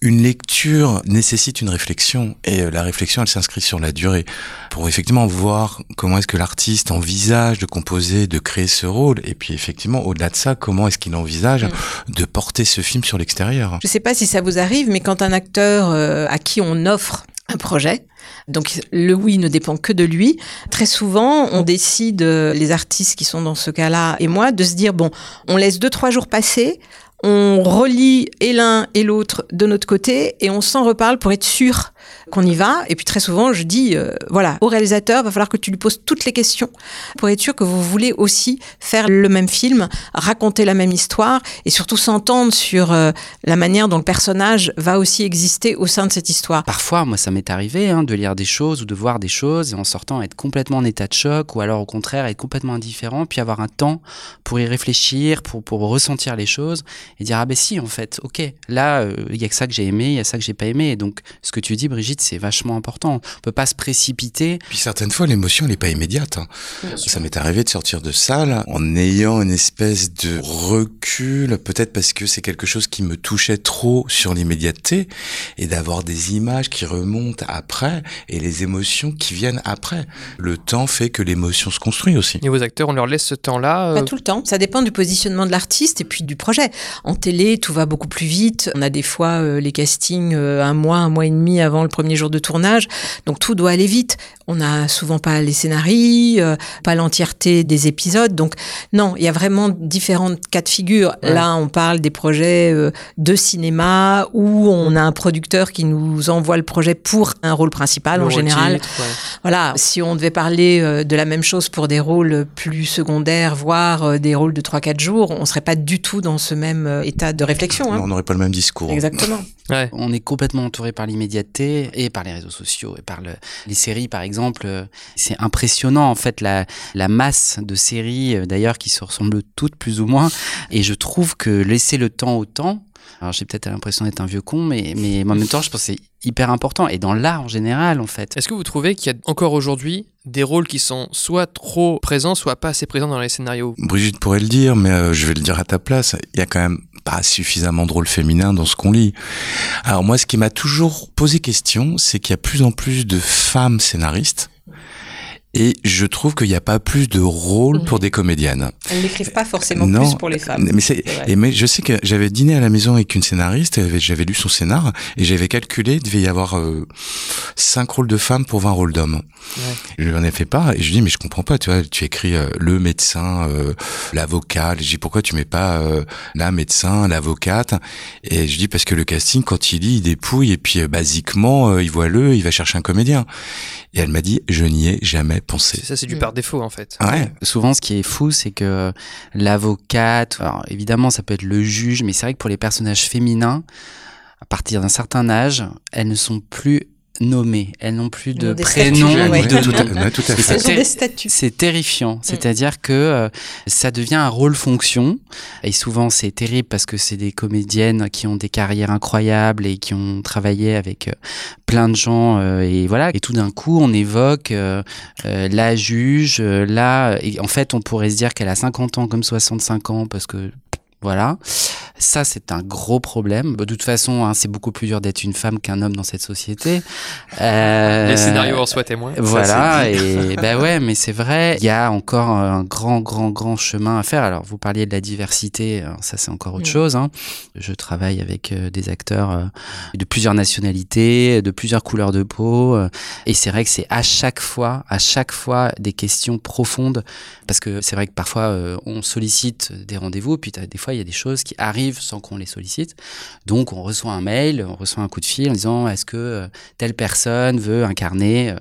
une lecture nécessite une réflexion, et euh, la réflexion, elle s'inscrit sur la durée, pour effectivement voir comment est-ce que l'artiste envisage de composer, de créer ce rôle, et puis effectivement, au-delà de ça, comment est-ce qu'il envisage mm. de porter ce film sur l'extérieur. Je sais pas si ça vous arrive, mais quand un acteur euh, à qui on offre un projet. Donc le oui ne dépend que de lui. Très souvent, on décide, euh, les artistes qui sont dans ce cas-là et moi, de se dire, bon, on laisse deux, trois jours passer, on relie et l'un et l'autre de notre côté et on s'en reparle pour être sûr qu'on y va. Et puis très souvent, je dis, euh, voilà, au réalisateur, va falloir que tu lui poses toutes les questions pour être sûr que vous voulez aussi faire le même film, raconter la même histoire et surtout s'entendre sur euh, la manière dont le personnage va aussi exister au sein de cette histoire. Parfois, moi, ça m'est arrivé hein, de lire des choses ou de voir des choses et en sortant être complètement en état de choc ou alors au contraire être complètement indifférent, puis avoir un temps pour y réfléchir, pour, pour ressentir les choses et dire ah ben si en fait, ok, là euh, il y a que ça que j'ai aimé, il y a ça que j'ai pas aimé. Et donc ce que tu dis Brigitte, c'est vachement important. On peut pas se précipiter. Puis certaines fois, l'émotion, elle n'est pas immédiate. Hein. Ça m'est arrivé de sortir de salle en ayant une espèce de recul, peut-être parce que c'est quelque chose qui me touchait trop sur l'immédiateté, et d'avoir des images qui remontent après, et les émotions qui viennent après. Le temps fait que l'émotion se construit aussi. Et vos acteurs, on leur laisse ce temps-là euh Pas tout le temps. Ça dépend du positionnement de l'artiste et puis du projet. En télé, tout va beaucoup plus vite. On a des fois euh, les castings euh, un mois, un mois et demi avant le premier jour de tournage. Donc tout doit aller vite. On n'a souvent pas les scénarios, euh, pas l'entièreté des épisodes. Donc non, il y a vraiment différentes cas de figure. Là, on parle des projets euh, de cinéma où on a un producteur qui nous envoie le projet pour un rôle principal en général. Voilà, si on devait parler euh, de la même chose pour des rôles plus secondaires, voire des rôles de 3-4 jours, on serait pas du tout dans ce même état de réflexion. Hein. on n'aurait pas le même discours. Exactement. *laughs* On est complètement entouré par l'immédiateté et par les réseaux sociaux et par le, les séries par exemple. C'est impressionnant en fait la, la masse de séries euh, d'ailleurs qui se ressemblent toutes plus ou moins et je trouve que laisser le temps au temps alors j'ai peut-être l'impression d'être un vieux con, mais, mais en même temps, je pense que c'est hyper important. Et dans l'art en général, en fait. Est-ce que vous trouvez qu'il y a encore aujourd'hui des rôles qui sont soit trop présents, soit pas assez présents dans les scénarios? Brigitte pourrait le dire, mais euh, je vais le dire à ta place. Il y a quand même pas suffisamment de rôles féminins dans ce qu'on lit. Alors moi, ce qui m'a toujours posé question, c'est qu'il y a plus en plus de femmes scénaristes et je trouve qu'il n'y a pas plus de rôle pour des comédiennes. Elles n'écrivent pas forcément plus pour les femmes. Mais, c'est, et mais je sais que j'avais dîné à la maison avec une scénariste, j'avais lu son scénar, et j'avais calculé, il devait y avoir euh, 5 rôles de femmes pour 20 rôles d'hommes. Ouais. Je lui en ai fait pas, et je lui dis, mais je comprends pas, tu vois, tu écris euh, le médecin, euh, l'avocat, je dis, pourquoi tu mets pas euh, la médecin, l'avocate? Et je dis, parce que le casting, quand il lit, il dépouille, et puis euh, basiquement, euh, il voit le, il va chercher un comédien. Et elle m'a dit, je n'y ai jamais pensé. Ça, c'est du par défaut, en fait. Ouais. Souvent, ce qui est fou, c'est que l'avocate, alors évidemment, ça peut être le juge, mais c'est vrai que pour les personnages féminins, à partir d'un certain âge, elles ne sont plus nommées, elles n'ont plus de prénom, ouais. de tout, à, tout à fait. C'est terrifiant, mm. c'est-à-dire que euh, ça devient un rôle-fonction, et souvent c'est terrible parce que c'est des comédiennes qui ont des carrières incroyables et qui ont travaillé avec euh, plein de gens, euh, et voilà, et tout d'un coup on évoque euh, euh, la juge, là, et en fait on pourrait se dire qu'elle a 50 ans comme 65 ans parce que voilà. Ça, c'est un gros problème. De toute façon, hein, c'est beaucoup plus dur d'être une femme qu'un homme dans cette société. *laughs* Euh, Les scénarios en soient témoins. Voilà. Ça, et *laughs* ben ouais, mais c'est vrai. Il y a encore un grand, grand, grand chemin à faire. Alors, vous parliez de la diversité. Ça, c'est encore autre mmh. chose. Hein. Je travaille avec euh, des acteurs euh, de plusieurs nationalités, de plusieurs couleurs de peau. Euh, et c'est vrai que c'est à chaque fois, à chaque fois, des questions profondes. Parce que c'est vrai que parfois, euh, on sollicite des rendez-vous, puis des fois, il y a des choses qui arrivent sans qu'on les sollicite. Donc on reçoit un mail, on reçoit un coup de fil en disant est-ce que telle personne veut incarner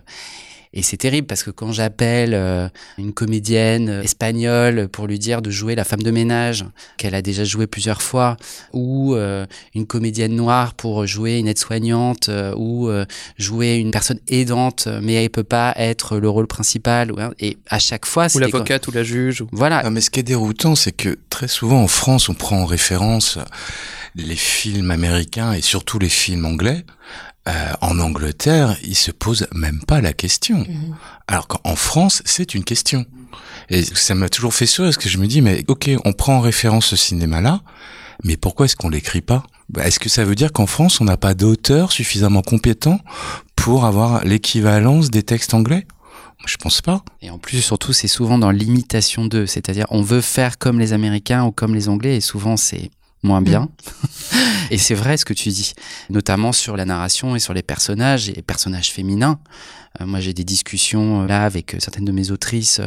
Et c'est terrible parce que quand j'appelle euh, une comédienne espagnole pour lui dire de jouer la femme de ménage qu'elle a déjà joué plusieurs fois, ou euh, une comédienne noire pour jouer une aide-soignante, euh, ou jouer une personne aidante, mais elle peut pas être le rôle principal. Et à chaque fois, ou l'avocate ou la juge. Voilà. Ah, mais ce qui est déroutant, c'est que très souvent en France, on prend en référence les films américains et surtout les films anglais, euh, en Angleterre, ils se posent même pas la question. Mhm. Alors qu'en France, c'est une question. Et ça m'a toujours fait sourire parce que je me dis, mais ok, on prend en référence ce cinéma-là, mais pourquoi est-ce qu'on l'écrit pas? Bah, Est-ce que ça veut dire qu'en France, on n'a pas d'auteurs suffisamment compétents pour avoir l'équivalence des textes anglais? Je pense pas. Et en plus, surtout, c'est souvent dans l'imitation d'eux. C'est-à-dire, on veut faire comme les Américains ou comme les Anglais, et souvent, c'est moins bien. Mm. *laughs* et c'est vrai ce que tu dis, notamment sur la narration et sur les personnages et personnages féminins. Euh, moi, j'ai des discussions euh, là avec euh, certaines de mes autrices.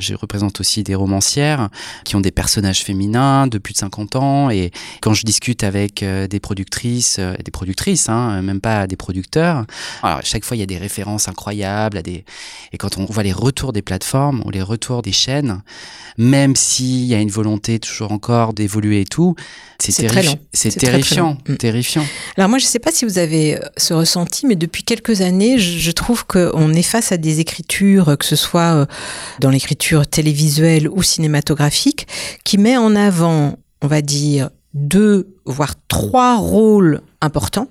Je représente aussi des romancières qui ont des personnages féminins de plus de 50 ans. Et quand je discute avec des productrices, des productrices, hein, même pas des producteurs, alors chaque fois il y a des références incroyables. À des... Et quand on voit les retours des plateformes ou les retours des chaînes, même s'il y a une volonté toujours encore d'évoluer et tout, c'est terrifiant. Terrifiant, mm. terrifiant. Alors moi, je ne sais pas si vous avez ce ressenti, mais depuis quelques années, je trouve que on est face à des écritures, que ce soit euh, dans l'écriture télévisuelle ou cinématographique, qui met en avant, on va dire, deux voire trois rôles importants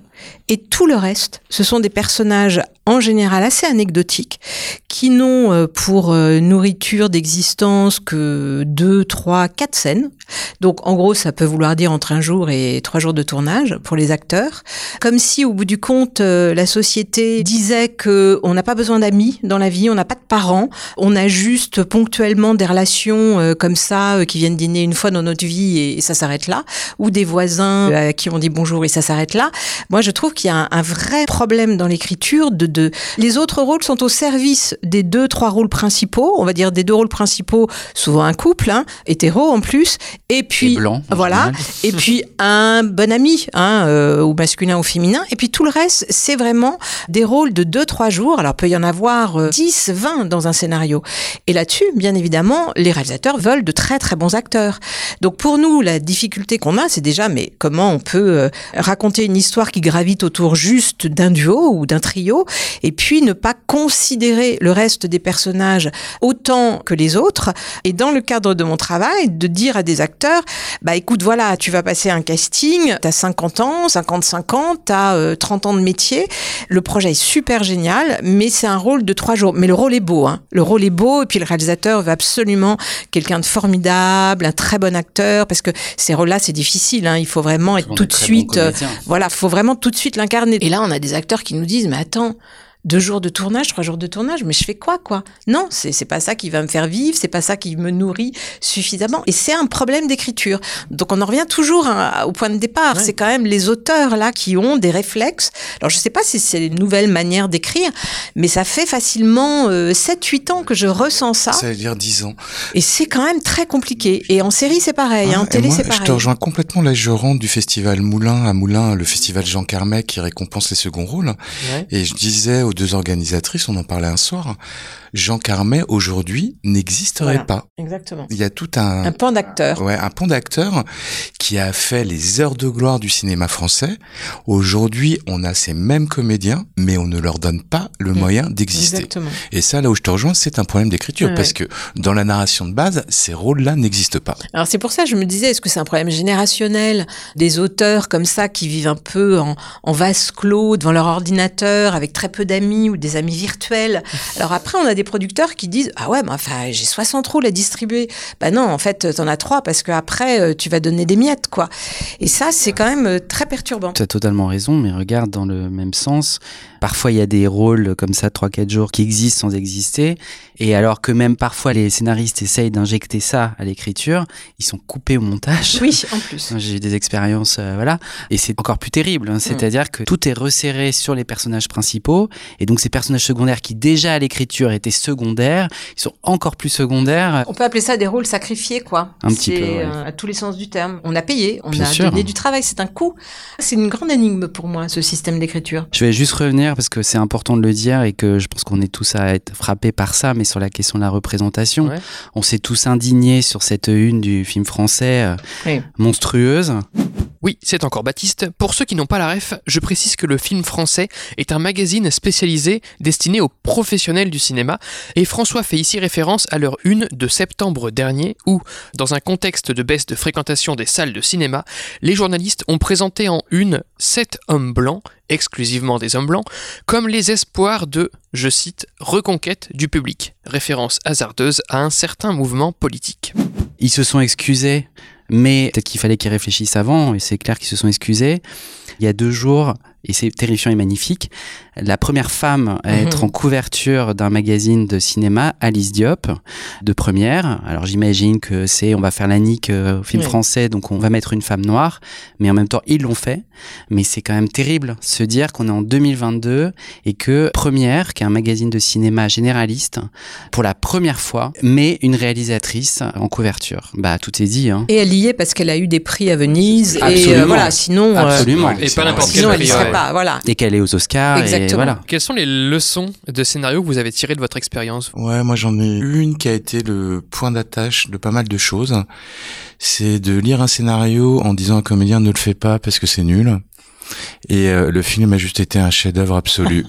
et tout le reste, ce sont des personnages en général assez anecdotiques qui n'ont euh, pour euh, nourriture d'existence que deux, trois, quatre scènes. Donc en gros, ça peut vouloir dire entre un jour et trois jours de tournage pour les acteurs. Comme si au bout du compte, euh, la société disait que on n'a pas besoin d'amis dans la vie, on n'a pas de parents, on a juste ponctuellement des relations comme ça qui viennent dîner une fois dans notre vie et, ça s'arrête là, ou des voisins à qui on dit bonjour et ça s'arrête là. Moi, je trouve qu'il y a un, vrai problème dans l'écriture de, de les autres rôles sont au service des deux trois rôles principaux, on va dire des deux rôles principaux, souvent un couple, hein, hétéro en plus, et puis voilà, et puis un bon ami, hein, euh, ou masculin ou féminin, et puis tout le reste, c'est vraiment des rôles de deux trois jours. Alors peut y en avoir 10, euh, 20 dans un scénario. Et là-dessus, bien évidemment, les réalisateurs veulent de très très bons acteurs. Donc pour nous, la difficulté qu'on a, c'est déjà mais comment on peut euh, raconter une histoire qui gravite autour juste d'un duo ou d'un trio et puis ne pas considérer le reste des personnages autant que les autres. Et dans le cadre de mon travail, de dire à des acteurs, bah écoute, voilà, tu vas passer un casting, t'as 50 ans, 55 ans, t'as 30 euh, ans de métier, le projet est super génial, mais c'est un rôle de trois jours. Mais le rôle est beau, hein. Le rôle est beau, et puis le réalisateur veut absolument quelqu'un de formidable, un très bon acteur, parce que ces rôles-là, c'est difficile, hein. Il faut vraiment être tout de suite, euh, voilà, faut vraiment tout de suite l'incarner. Et là, on a des acteurs qui nous disent, mais attends, deux jours de tournage, trois jours de tournage, mais je fais quoi, quoi? Non, c'est c'est pas ça qui va me faire vivre, c'est pas ça qui me nourrit suffisamment. Et c'est un problème d'écriture. Donc on en revient toujours au point de départ. C'est quand même les auteurs là qui ont des réflexes. Alors je sais pas si c'est une nouvelle manière d'écrire, mais ça fait facilement euh, 7-8 ans que je ressens ça. Ça veut dire 10 ans. Et c'est quand même très compliqué. Et en série c'est pareil, hein, en télé c'est pareil. Je te rejoins complètement la rentre du festival Moulin à Moulin, le festival Jean Carmet qui récompense les seconds rôles. Et je disais au deux organisatrices, on en parlait un soir, Jean Carmet aujourd'hui n'existerait pas. Exactement. Il y a tout un un pan d'acteurs. Ouais, un pan d'acteurs qui a fait les heures de gloire du cinéma français. Aujourd'hui, on a ces mêmes comédiens, mais on ne leur donne pas le mm. moyen d'exister. Exactement. Et ça, là où je te rejoins, c'est un problème d'écriture parce que dans la narration de base, ces rôles-là n'existent pas. Alors c'est pour ça que je me disais, est-ce que c'est un problème générationnel des auteurs comme ça qui vivent un peu en, en vase clos devant leur ordinateur avec très peu d'amis ou des amis virtuels? Alors après, on a des producteurs qui disent ah ouais, enfin j'ai 60 rôles à distribuer. Bah non, en fait, t'en as trois parce que après euh, tu vas donner des miettes quoi. Et ça, c'est quand même euh, très perturbant. Tu as totalement raison, mais regarde dans le même sens. Parfois, il y a des rôles comme ça, 3-4 jours, qui existent sans exister. Et alors que même parfois les scénaristes essayent d'injecter ça à l'écriture, ils sont coupés au montage. Oui, en plus. *laughs* J'ai eu des expériences, euh, voilà. Et c'est encore plus terrible. Hein. C'est-à-dire que tout est resserré sur les personnages principaux. Et donc ces personnages secondaires qui déjà à l'écriture étaient secondaires, ils sont encore plus secondaires. On peut appeler ça des rôles sacrifiés, quoi. Un petit peu, ouais. euh, à tous les sens du terme. On a payé, on Bien a sûr. donné du travail, c'est un coût. C'est une grande énigme pour moi, ce système d'écriture. Je vais juste revenir parce que c'est important de le dire et que je pense qu'on est tous à être frappés par ça, mais sur la question de la représentation, Ouais. on s'est tous indignés sur cette une du film français euh, Oui. monstrueuse. Oui, c'est encore Baptiste. Pour ceux qui n'ont pas la ref, je précise que le film français est un magazine spécialisé destiné aux professionnels du cinéma, et François fait ici référence à leur une de septembre dernier, où, dans un contexte de baisse de fréquentation des salles de cinéma, les journalistes ont présenté en une sept hommes blancs, exclusivement des hommes blancs, comme les espoirs de, je cite, reconquête du public, référence hasardeuse à un certain mouvement politique. Ils se sont excusés, mais peut-être qu'il fallait qu'ils réfléchissent avant, et c'est clair qu'ils se sont excusés. Il y a deux jours, et c'est terrifiant et magnifique, la première femme à Mhm. être en couverture d'un magazine de cinéma, Alice Diop, de première. Alors j'imagine que c'est, on va faire la nique euh, au film Oui. français, donc on va mettre une femme noire, mais en même temps ils l'ont fait. Mais c'est quand même terrible se dire qu'on est en 2022 et que Première, qui est un magazine de cinéma généraliste, pour la première fois, met une réalisatrice en couverture. Bah tout est dit. Hein. Et elle y est parce qu'elle a eu des prix à Venise. Et euh, voilà, sinon, euh, Absolument. Et pas n'importe quel prix, pas. Voilà. Et qu'elle est aux Oscars. Exactement. Et voilà. Quelles sont les leçons de scénario que vous avez tirées de votre expérience Ouais, moi j'en ai une qui a été le point d'attache de pas mal de choses. C'est de lire un scénario en disant à un comédien ne le fais pas parce que c'est nul. Et euh, le film a juste été un chef-d'œuvre absolu.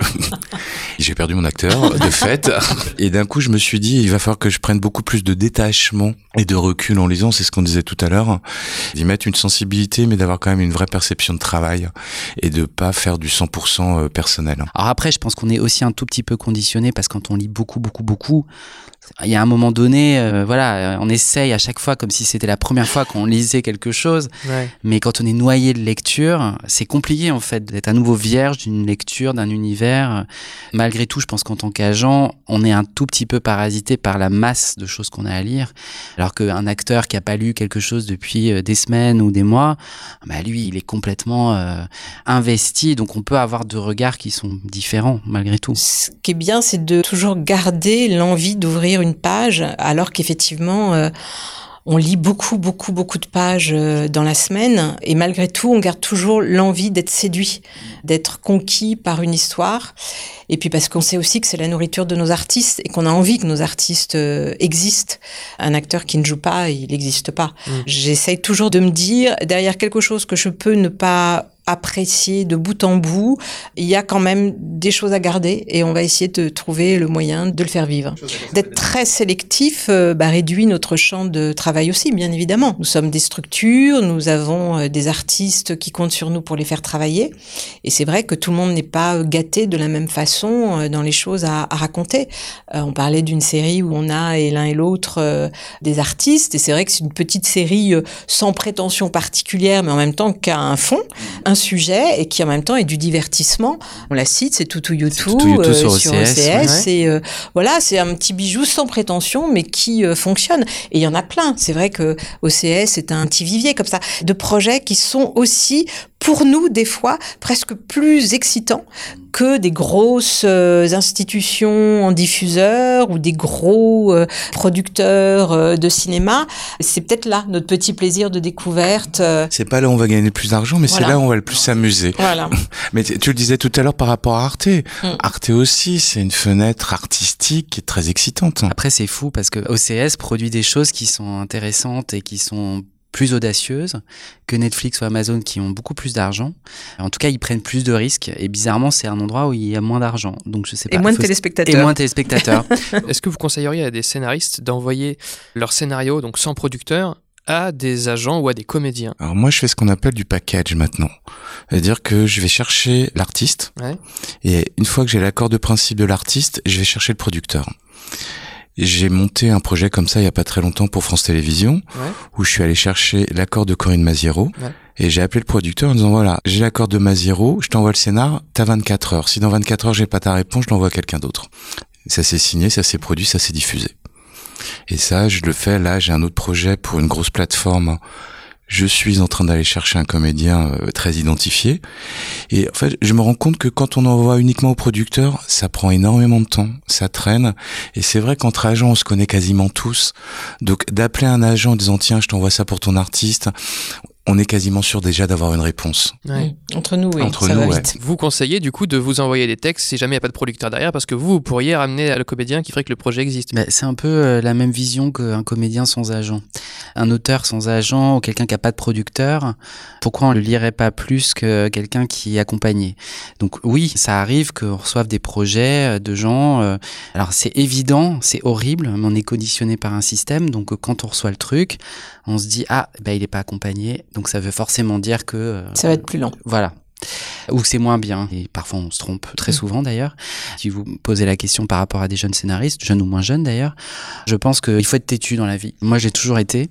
*laughs* J'ai perdu mon acteur de fait. *laughs* Et d'un coup, je me suis dit, il va falloir que je prenne beaucoup plus de détachement et de recul en lisant. C'est ce qu'on disait tout à l'heure. D'y mettre une sensibilité, mais d'avoir quand même une vraie perception de travail et de pas faire du 100% euh, personnel. Alors après, je pense qu'on est aussi un tout petit peu conditionné parce que quand on lit beaucoup, beaucoup, beaucoup, il y a un moment donné, euh, voilà, on essaye à chaque fois comme si c'était la première fois qu'on lisait quelque chose. Mais quand on est noyé de lecture, c'est compliqué en fait d'être à nouveau vierge d'une lecture, d'un univers. Malgré tout, je pense qu'en tant qu'agent, on est un tout petit peu parasité par la masse de choses qu'on a à lire. Alors qu'un acteur qui a pas lu quelque chose depuis euh, des semaines ou des mois, bah lui, il est complètement euh, investi. Donc on peut avoir deux regards qui sont différents malgré tout. Ce qui est bien, c'est de toujours garder l'envie d'ouvrir une page, alors qu'effectivement, euh, on lit beaucoup, beaucoup, beaucoup de pages euh, dans la semaine, et malgré tout, on garde toujours l'envie d'être séduit, d'être conquis par une histoire. Et puis parce qu'on sait aussi que c'est la nourriture de nos artistes et qu'on a envie que nos artistes euh, existent. Un acteur qui ne joue pas, il n'existe pas. Mm. J'essaye toujours de me dire, derrière quelque chose que je peux ne pas apprécier de bout en bout, il y a quand même des choses à garder et on va essayer de trouver le moyen de le faire vivre. D'être très sélectif euh, bah, réduit notre champ de travail aussi, bien évidemment. Nous sommes des structures, nous avons euh, des artistes qui comptent sur nous pour les faire travailler et c'est vrai que tout le monde n'est pas euh, gâté de la même façon dans les choses à, à raconter. Euh, on parlait d'une série où on a et l'un et l'autre euh, des artistes et c'est vrai que c'est une petite série sans prétention particulière mais en même temps qui a un fond, un sujet et qui en même temps est du divertissement. On la cite, c'est Toutou YouTube, euh, sur sur OCS, ouais. C'est euh, voilà, c'est un petit bijou sans prétention mais qui euh, fonctionne. Et il y en a plein. C'est vrai que OCS est un petit vivier comme ça de projets qui sont aussi pour nous des fois presque plus excitants que des grosses euh, institutions en diffuseur ou des gros euh, producteurs euh, de cinéma. C'est peut-être là notre petit plaisir de découverte. C'est pas là où on va gagner le plus d'argent, mais Voilà. c'est là où on va le plus s'amuser. voilà. *laughs* Mais tu tu le disais tout à l'heure par rapport à Arte. Mm. Arte aussi, c'est une fenêtre artistique qui est très excitante. Après, c'est fou parce que OCS produit des choses qui sont intéressantes et qui sont plus audacieuses que Netflix ou Amazon qui ont beaucoup plus d'argent. En tout cas, ils prennent plus de risques et bizarrement, c'est un endroit où il y a moins d'argent. Donc je sais pas. Et moins il de téléspectateurs. Et moins de téléspectateurs. *laughs* Est-ce que vous conseilleriez à des scénaristes d'envoyer leur scénario, donc sans producteur, à des agents ou à des comédiens? Alors moi, je fais ce qu'on appelle du package maintenant. C'est-à-dire que je vais chercher l'artiste. Ouais. Et une fois que j'ai l'accord de principe de l'artiste, je vais chercher le producteur. J'ai monté un projet comme ça il y a pas très longtemps pour France Télévisions, Ouais. où je suis allé chercher l'accord de Corinne Maziero. Ouais. Et j'ai appelé le producteur en disant voilà, j'ai l'accord de Maziero, je t'envoie le scénar, t'as 24 heures. Si dans 24 heures j'ai pas ta réponse, je l'envoie à quelqu'un d'autre. Ça s'est signé, ça s'est produit, ça s'est diffusé. Et ça, je le fais là, j'ai un autre projet pour une grosse plateforme. Je suis en train d'aller chercher un comédien euh, très identifié. Et en fait, je me rends compte que quand on envoie uniquement au producteur, ça prend énormément de temps, ça traîne. Et c'est vrai qu'entre agents, on se connaît quasiment tous. Donc d'appeler un agent en disant tiens, je t'envoie ça pour ton artiste, on est quasiment sûr déjà d'avoir une réponse. Ouais. Entre nous, oui. Entre ça nous, va ouais. Vous conseillez du coup de vous envoyer des textes si jamais il n'y a pas de producteur derrière parce que vous, vous pourriez ramener le comédien qui ferait que le projet existe. Bah, c'est un peu euh, la même vision qu'un comédien sans agent. Un auteur sans agent ou quelqu'un qui n'a pas de producteur, pourquoi on le lirait pas plus que quelqu'un qui est accompagné? Donc oui, ça arrive qu'on reçoive des projets euh, de gens. euh, alors c'est évident, c'est horrible, mais on est conditionné par un système. Donc quand on reçoit le truc, on se dit ah bah il est pas accompagné, donc ça veut forcément dire que euh, Ça va être plus lent. voilà. Ou que c'est moins bien. Et parfois, on se trompe très souvent d'ailleurs. Si vous posez la question par rapport à des jeunes scénaristes, jeunes ou moins jeunes d'ailleurs, je pense qu'il faut être têtu dans la vie. Moi, j'ai toujours été.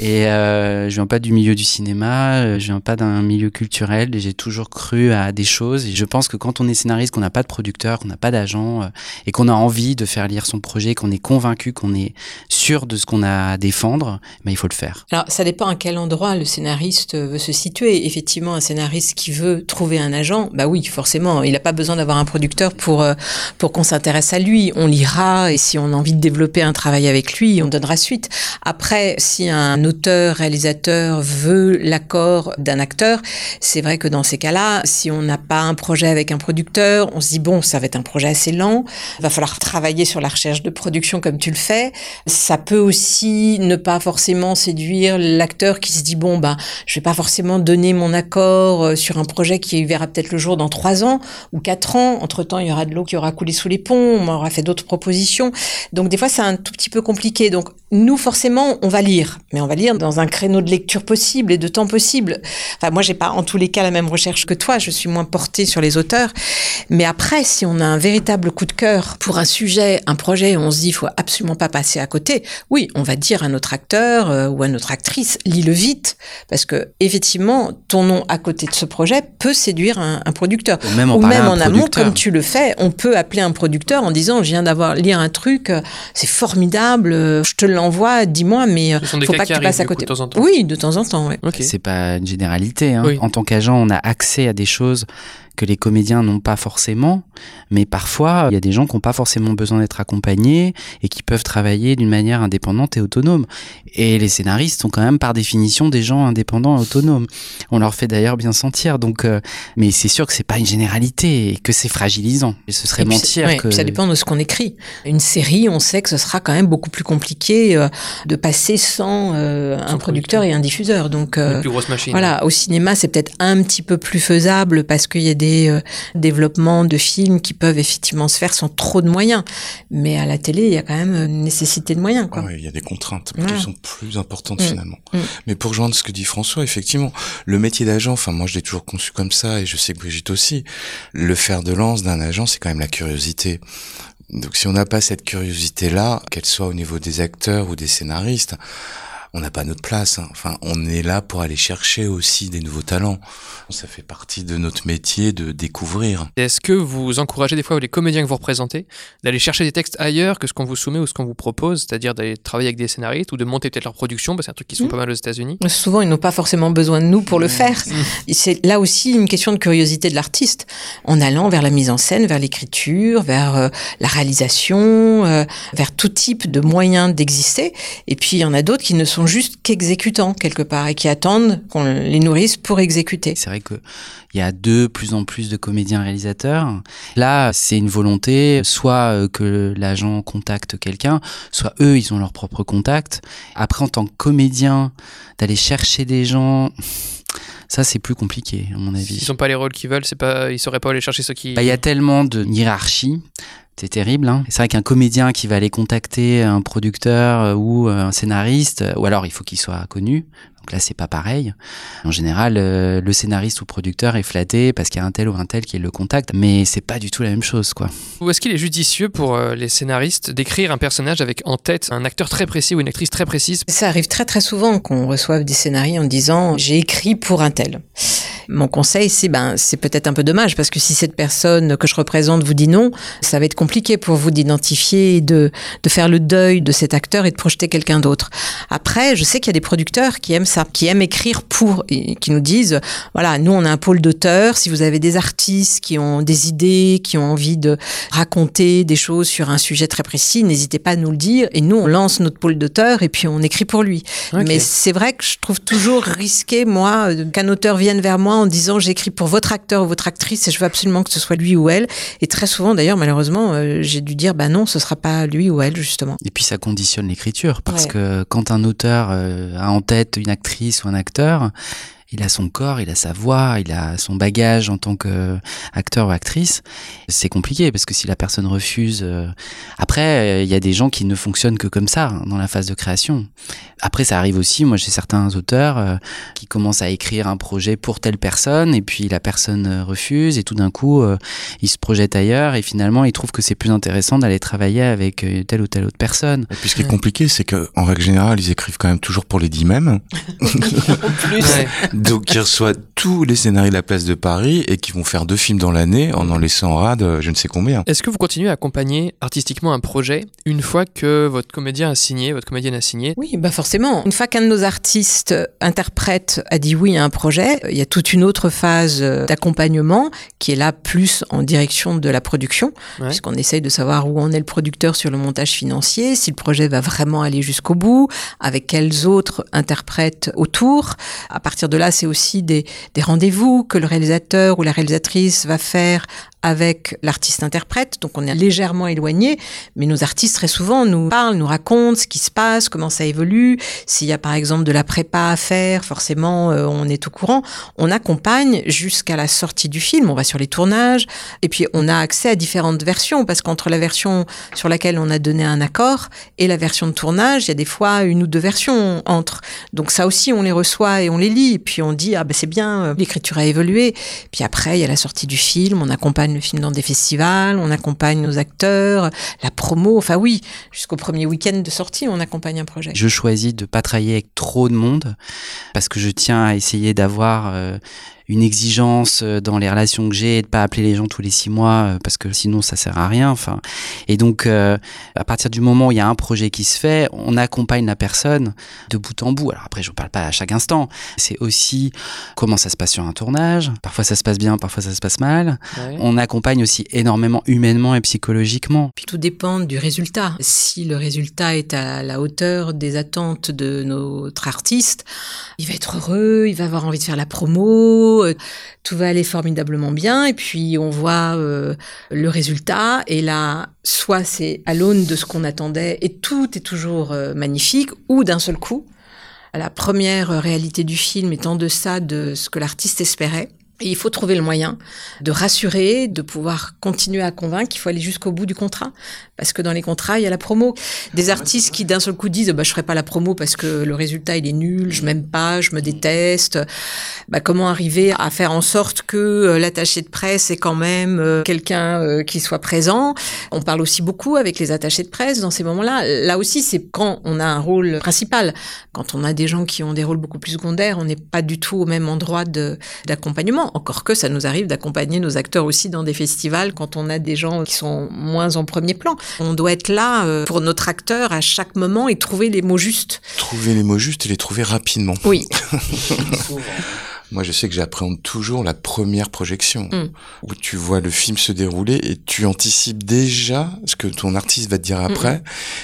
Et euh, je viens pas du milieu du cinéma, euh, je viens pas d'un milieu culturel. Et j'ai toujours cru à des choses. Et je pense que quand on est scénariste, qu'on n'a pas de producteur, qu'on n'a pas d'agent, euh, et qu'on a envie de faire lire son projet, qu'on est convaincu, qu'on est sûr de ce qu'on a à défendre, ben, il faut le faire. Alors, ça dépend à quel endroit le scénariste veut se situer. Effectivement, un scénariste qui veut trouver un agent, bah oui, forcément, il n'a pas besoin d'avoir un producteur pour euh, pour qu'on s'intéresse à lui. On lira et si on a envie de développer un travail avec lui, on donnera suite. Après, si un auteur, réalisateur veut l'accord d'un acteur, c'est vrai que dans ces cas-là, si on n'a pas un projet avec un producteur, on se dit bon, ça va être un projet assez lent. Il va falloir travailler sur la recherche de production comme tu le fais. Ça peut aussi ne pas forcément séduire l'acteur qui se dit bon ben je vais pas forcément donner mon accord euh, sur un projet qui verra peut-être le jour dans trois ans ou quatre ans. Entre temps, il y aura de l'eau qui aura coulé sous les ponts. On m'aura fait d'autres propositions. Donc des fois, c'est un tout petit peu compliqué. Donc nous, forcément, on va lire, mais on va lire dans un créneau de lecture possible et de temps possible. Enfin, moi, j'ai pas en tous les cas la même recherche que toi. Je suis moins portée sur les auteurs. Mais après, si on a un véritable coup de cœur pour un sujet, un projet, on se dit, faut absolument pas passer à côté. Oui, on va dire à notre acteur euh, ou à notre actrice, lis-le vite, parce que effectivement, ton nom à côté de ce projet peut séduire un, un producteur. Ou même en, Ou même amont, comme tu le fais, on peut appeler un producteur en disant, je viens d'avoir lire un truc, euh, c'est formidable, euh, je te l'envoie, dis-moi, mais euh, sont des faut pas que tu passes à coup, côté. de temps en temps. Oui, de temps en temps, ouais. Ok. C'est pas une généralité. Hein. Oui. En tant qu'agent, on a accès à des choses que les comédiens n'ont pas forcément, mais parfois il y a des gens qui n'ont pas forcément besoin d'être accompagnés et qui peuvent travailler d'une manière indépendante et autonome. Et les scénaristes sont quand même par définition des gens indépendants et autonomes. On leur fait d'ailleurs bien sentir. Donc, euh, mais c'est sûr que c'est pas une généralité et que c'est fragilisant. Et ce serait Et puis, mentir ouais, que ça dépend de ce qu'on écrit. Une série, on sait que ce sera quand même beaucoup plus compliqué euh, de passer sans euh, un producteur et un diffuseur. Donc Une euh, plus grosse machine. voilà, au cinéma, c'est peut-être un petit peu plus faisable parce qu'il y a des euh, développements de films qui peuvent effectivement se faire sans trop de moyens. Mais à la télé, il y a quand même une nécessité de moyens. Quoi. Il y a des contraintes qui sont plus importantes Mm. finalement. Mm. Mais pour rejoindre ce que dit François, effectivement, le métier d'agent, enfin moi je l'ai toujours conçu comme ça et je sais que Brigitte aussi, le fer de lance d'un agent, c'est quand même la curiosité. Donc si on n'a pas cette curiosité-là, qu'elle soit au niveau des acteurs ou des scénaristes, on n'a pas notre place. hein. Enfin, on est là pour aller chercher aussi des nouveaux talents. Ça fait partie de notre métier de découvrir. Est-ce que vous encouragez des fois les comédiens que vous représentez d'aller chercher des textes ailleurs que ce qu'on vous soumet ou ce qu'on vous propose, c'est-à-dire d'aller travailler avec des scénaristes ou de monter peut-être leur production, bah, c'est un truc qui se fait Mm. pas mal aux États-Unis. Souvent, ils n'ont pas forcément besoin de nous pour le faire. Et C'est là aussi une question de curiosité de l'artiste, en allant vers la mise en scène, vers l'écriture, vers euh, la réalisation, euh, vers tout type de moyens d'exister. Et puis, il y en a d'autres qui ne sont juste qu'exécutants quelque part et qui attendent qu'on les nourrisse pour exécuter. C'est vrai que il y a de plus en plus de comédiens réalisateurs. Là, c'est une volonté, soit euh, que l'agent contacte quelqu'un, soit eux, ils ont leur propre contact. Après, en tant que comédien, d'aller chercher des gens, *laughs* ça c'est plus compliqué, à mon avis. Ils n'ont pas les rôles qu'ils veulent, c'est pas, ils sauraient pas aller chercher ceux qui. Bah, Il y a tellement de hiérarchie. C'est terrible. Hein c'est vrai qu'un comédien qui va aller contacter un producteur euh, ou euh, un scénariste, euh, ou alors il faut qu'il soit connu. Donc là, c'est pas pareil. En général, euh, le scénariste ou producteur est flatté parce qu'il y a un tel ou un tel qui le contacte, mais c'est pas du tout la même chose, quoi. Ou est-ce qu'il est judicieux pour euh, les scénaristes d'écrire un personnage avec en tête un acteur très précis ou une actrice très précise? Ça arrive très très souvent qu'on reçoive des scénarios en disant j'ai écrit pour un tel. Mon conseil, c'est ben, c'est peut-être un peu dommage parce que si cette personne que je représente vous dit non, ça va être compliqué pour vous d'identifier et de, de faire le deuil de cet acteur et de projeter quelqu'un d'autre. Après, je sais qu'il y a des producteurs qui aiment ça, qui aiment écrire pour, et qui nous disent, voilà, nous on a un pôle d'auteurs, si vous avez des artistes qui ont des idées, qui ont envie de raconter des choses sur un sujet très précis, n'hésitez pas à nous le dire et nous on lance notre pôle d'auteur et puis on écrit pour lui. Mais c'est vrai que je trouve toujours risqué, moi, qu'un auteur vienne vers moi en disant j'écris pour votre acteur ou votre actrice et je veux absolument que ce soit lui ou elle. Et très souvent, d'ailleurs, malheureusement, euh, j'ai dû dire bah non, ce sera pas lui ou elle justement. Et puis ça conditionne l'écriture parce que quand un auteur euh, a en tête une actrice ou un acteur, il a son corps, il a sa voix, il a son bagage en tant qu'acteur ou actrice. C'est compliqué parce que si la personne refuse, euh, après il y a des gens qui ne fonctionnent que comme ça dans la phase de création. Après ça arrive aussi, moi j'ai certains auteurs euh, qui commencent à écrire un projet pour telle personne et puis la personne euh, refuse et tout d'un coup ils se projettent ailleurs et finalement ils trouvent que c'est plus intéressant d'aller travailler avec telle ou telle autre personne. Et puis ce qui est compliqué, c'est que en règle générale ils écrivent quand même toujours pour les dix mêmes. *laughs* en plus. Donc ils reçoivent tous les scénarios de la place de Paris et qui vont faire deux films dans l'année en en laissant en rade euh, je ne sais combien. Est-ce que vous continuez à accompagner artistiquement un projet une fois que votre comédien a signé, votre comédienne a signé? Oui, bah forcément. Une fois qu'un de nos artistes interprète a dit oui à un projet, il y a toute une autre phase d'accompagnement qui est là plus en direction de la production, puisqu'on essaye de savoir où en est le producteur sur le montage financier, si le projet va vraiment aller jusqu'au bout, avec quels autres interprètes autour. À partir de là, c'est aussi des, rendez-vous que le réalisateur ou la réalisatrice va faire avec l'artiste-interprète, donc on est légèrement éloigné, mais nos artistes très souvent nous parlent, nous racontent ce qui se passe, comment ça évolue, s'il y a par exemple de la prépa à faire, forcément euh, on est au courant, on accompagne jusqu'à la sortie du film, on va sur les tournages, et puis on a accès à différentes versions, parce qu'entre la version sur laquelle on a donné un accord et la version de tournage, il y a des fois une ou deux versions entre, donc ça aussi on les reçoit et on les lit, puis on dit, ah ben c'est bien, euh, l'écriture a évolué, puis après il y a la sortie du film, on accompagne le film dans des festivals, on accompagne nos acteurs, la promo, enfin oui, jusqu'au premier week-end de sortie, on accompagne un projet. Je choisis de pas travailler avec trop de monde parce que je tiens à essayer d'avoir euh, une exigence euh, dans les relations que j'ai de pas appeler les gens tous les six mois euh, parce que sinon ça sert à rien. Enfin, et donc euh, à partir du moment où il y a un projet qui se fait, on accompagne la personne de bout en bout. Alors après, je ne parle pas à chaque instant. C'est aussi comment ça se passe sur un tournage. Parfois ça se passe bien, parfois ça se passe mal. On accompagne aussi énormément humainement et psychologiquement. Puis tout dépend du résultat. Si le résultat est à la hauteur des attentes de notre artiste, il va être heureux, il va avoir envie de faire la promo, euh, tout va aller formidablement bien, et puis on voit euh, le résultat, et là, soit c'est à l'aune de ce qu'on attendait, et tout est toujours euh, magnifique, ou d'un seul coup, la première réalité du film est en deçà de ce que l'artiste espérait. Et il faut trouver le moyen de rassurer, de pouvoir continuer à convaincre qu'il faut aller jusqu'au bout du contrat. Parce que dans les contrats, il y a la promo. Des artistes qui d'un seul coup disent bah, je ferai pas la promo parce que le résultat il est nul, je m'aime pas, je me déteste. Bah, comment arriver à faire en sorte que euh, l'attaché de presse est quand même euh, quelqu'un euh, qui soit présent? On parle aussi beaucoup avec les attachés de presse dans ces moments-là. Là aussi, c'est quand on a un rôle principal. Quand on a des gens qui ont des rôles beaucoup plus secondaires, on n'est pas du tout au même endroit d'accompagnement encore que ça nous arrive d'accompagner nos acteurs aussi dans des festivals quand on a des gens qui sont moins en premier plan. On doit être là euh, pour notre acteur à chaque moment et trouver les mots justes. Trouver les mots justes et les trouver rapidement. Oui. *laughs* Moi, je sais que j'appréhende toujours la première projection, mm. où tu vois le film se dérouler et tu anticipes déjà ce que ton artiste va te dire après,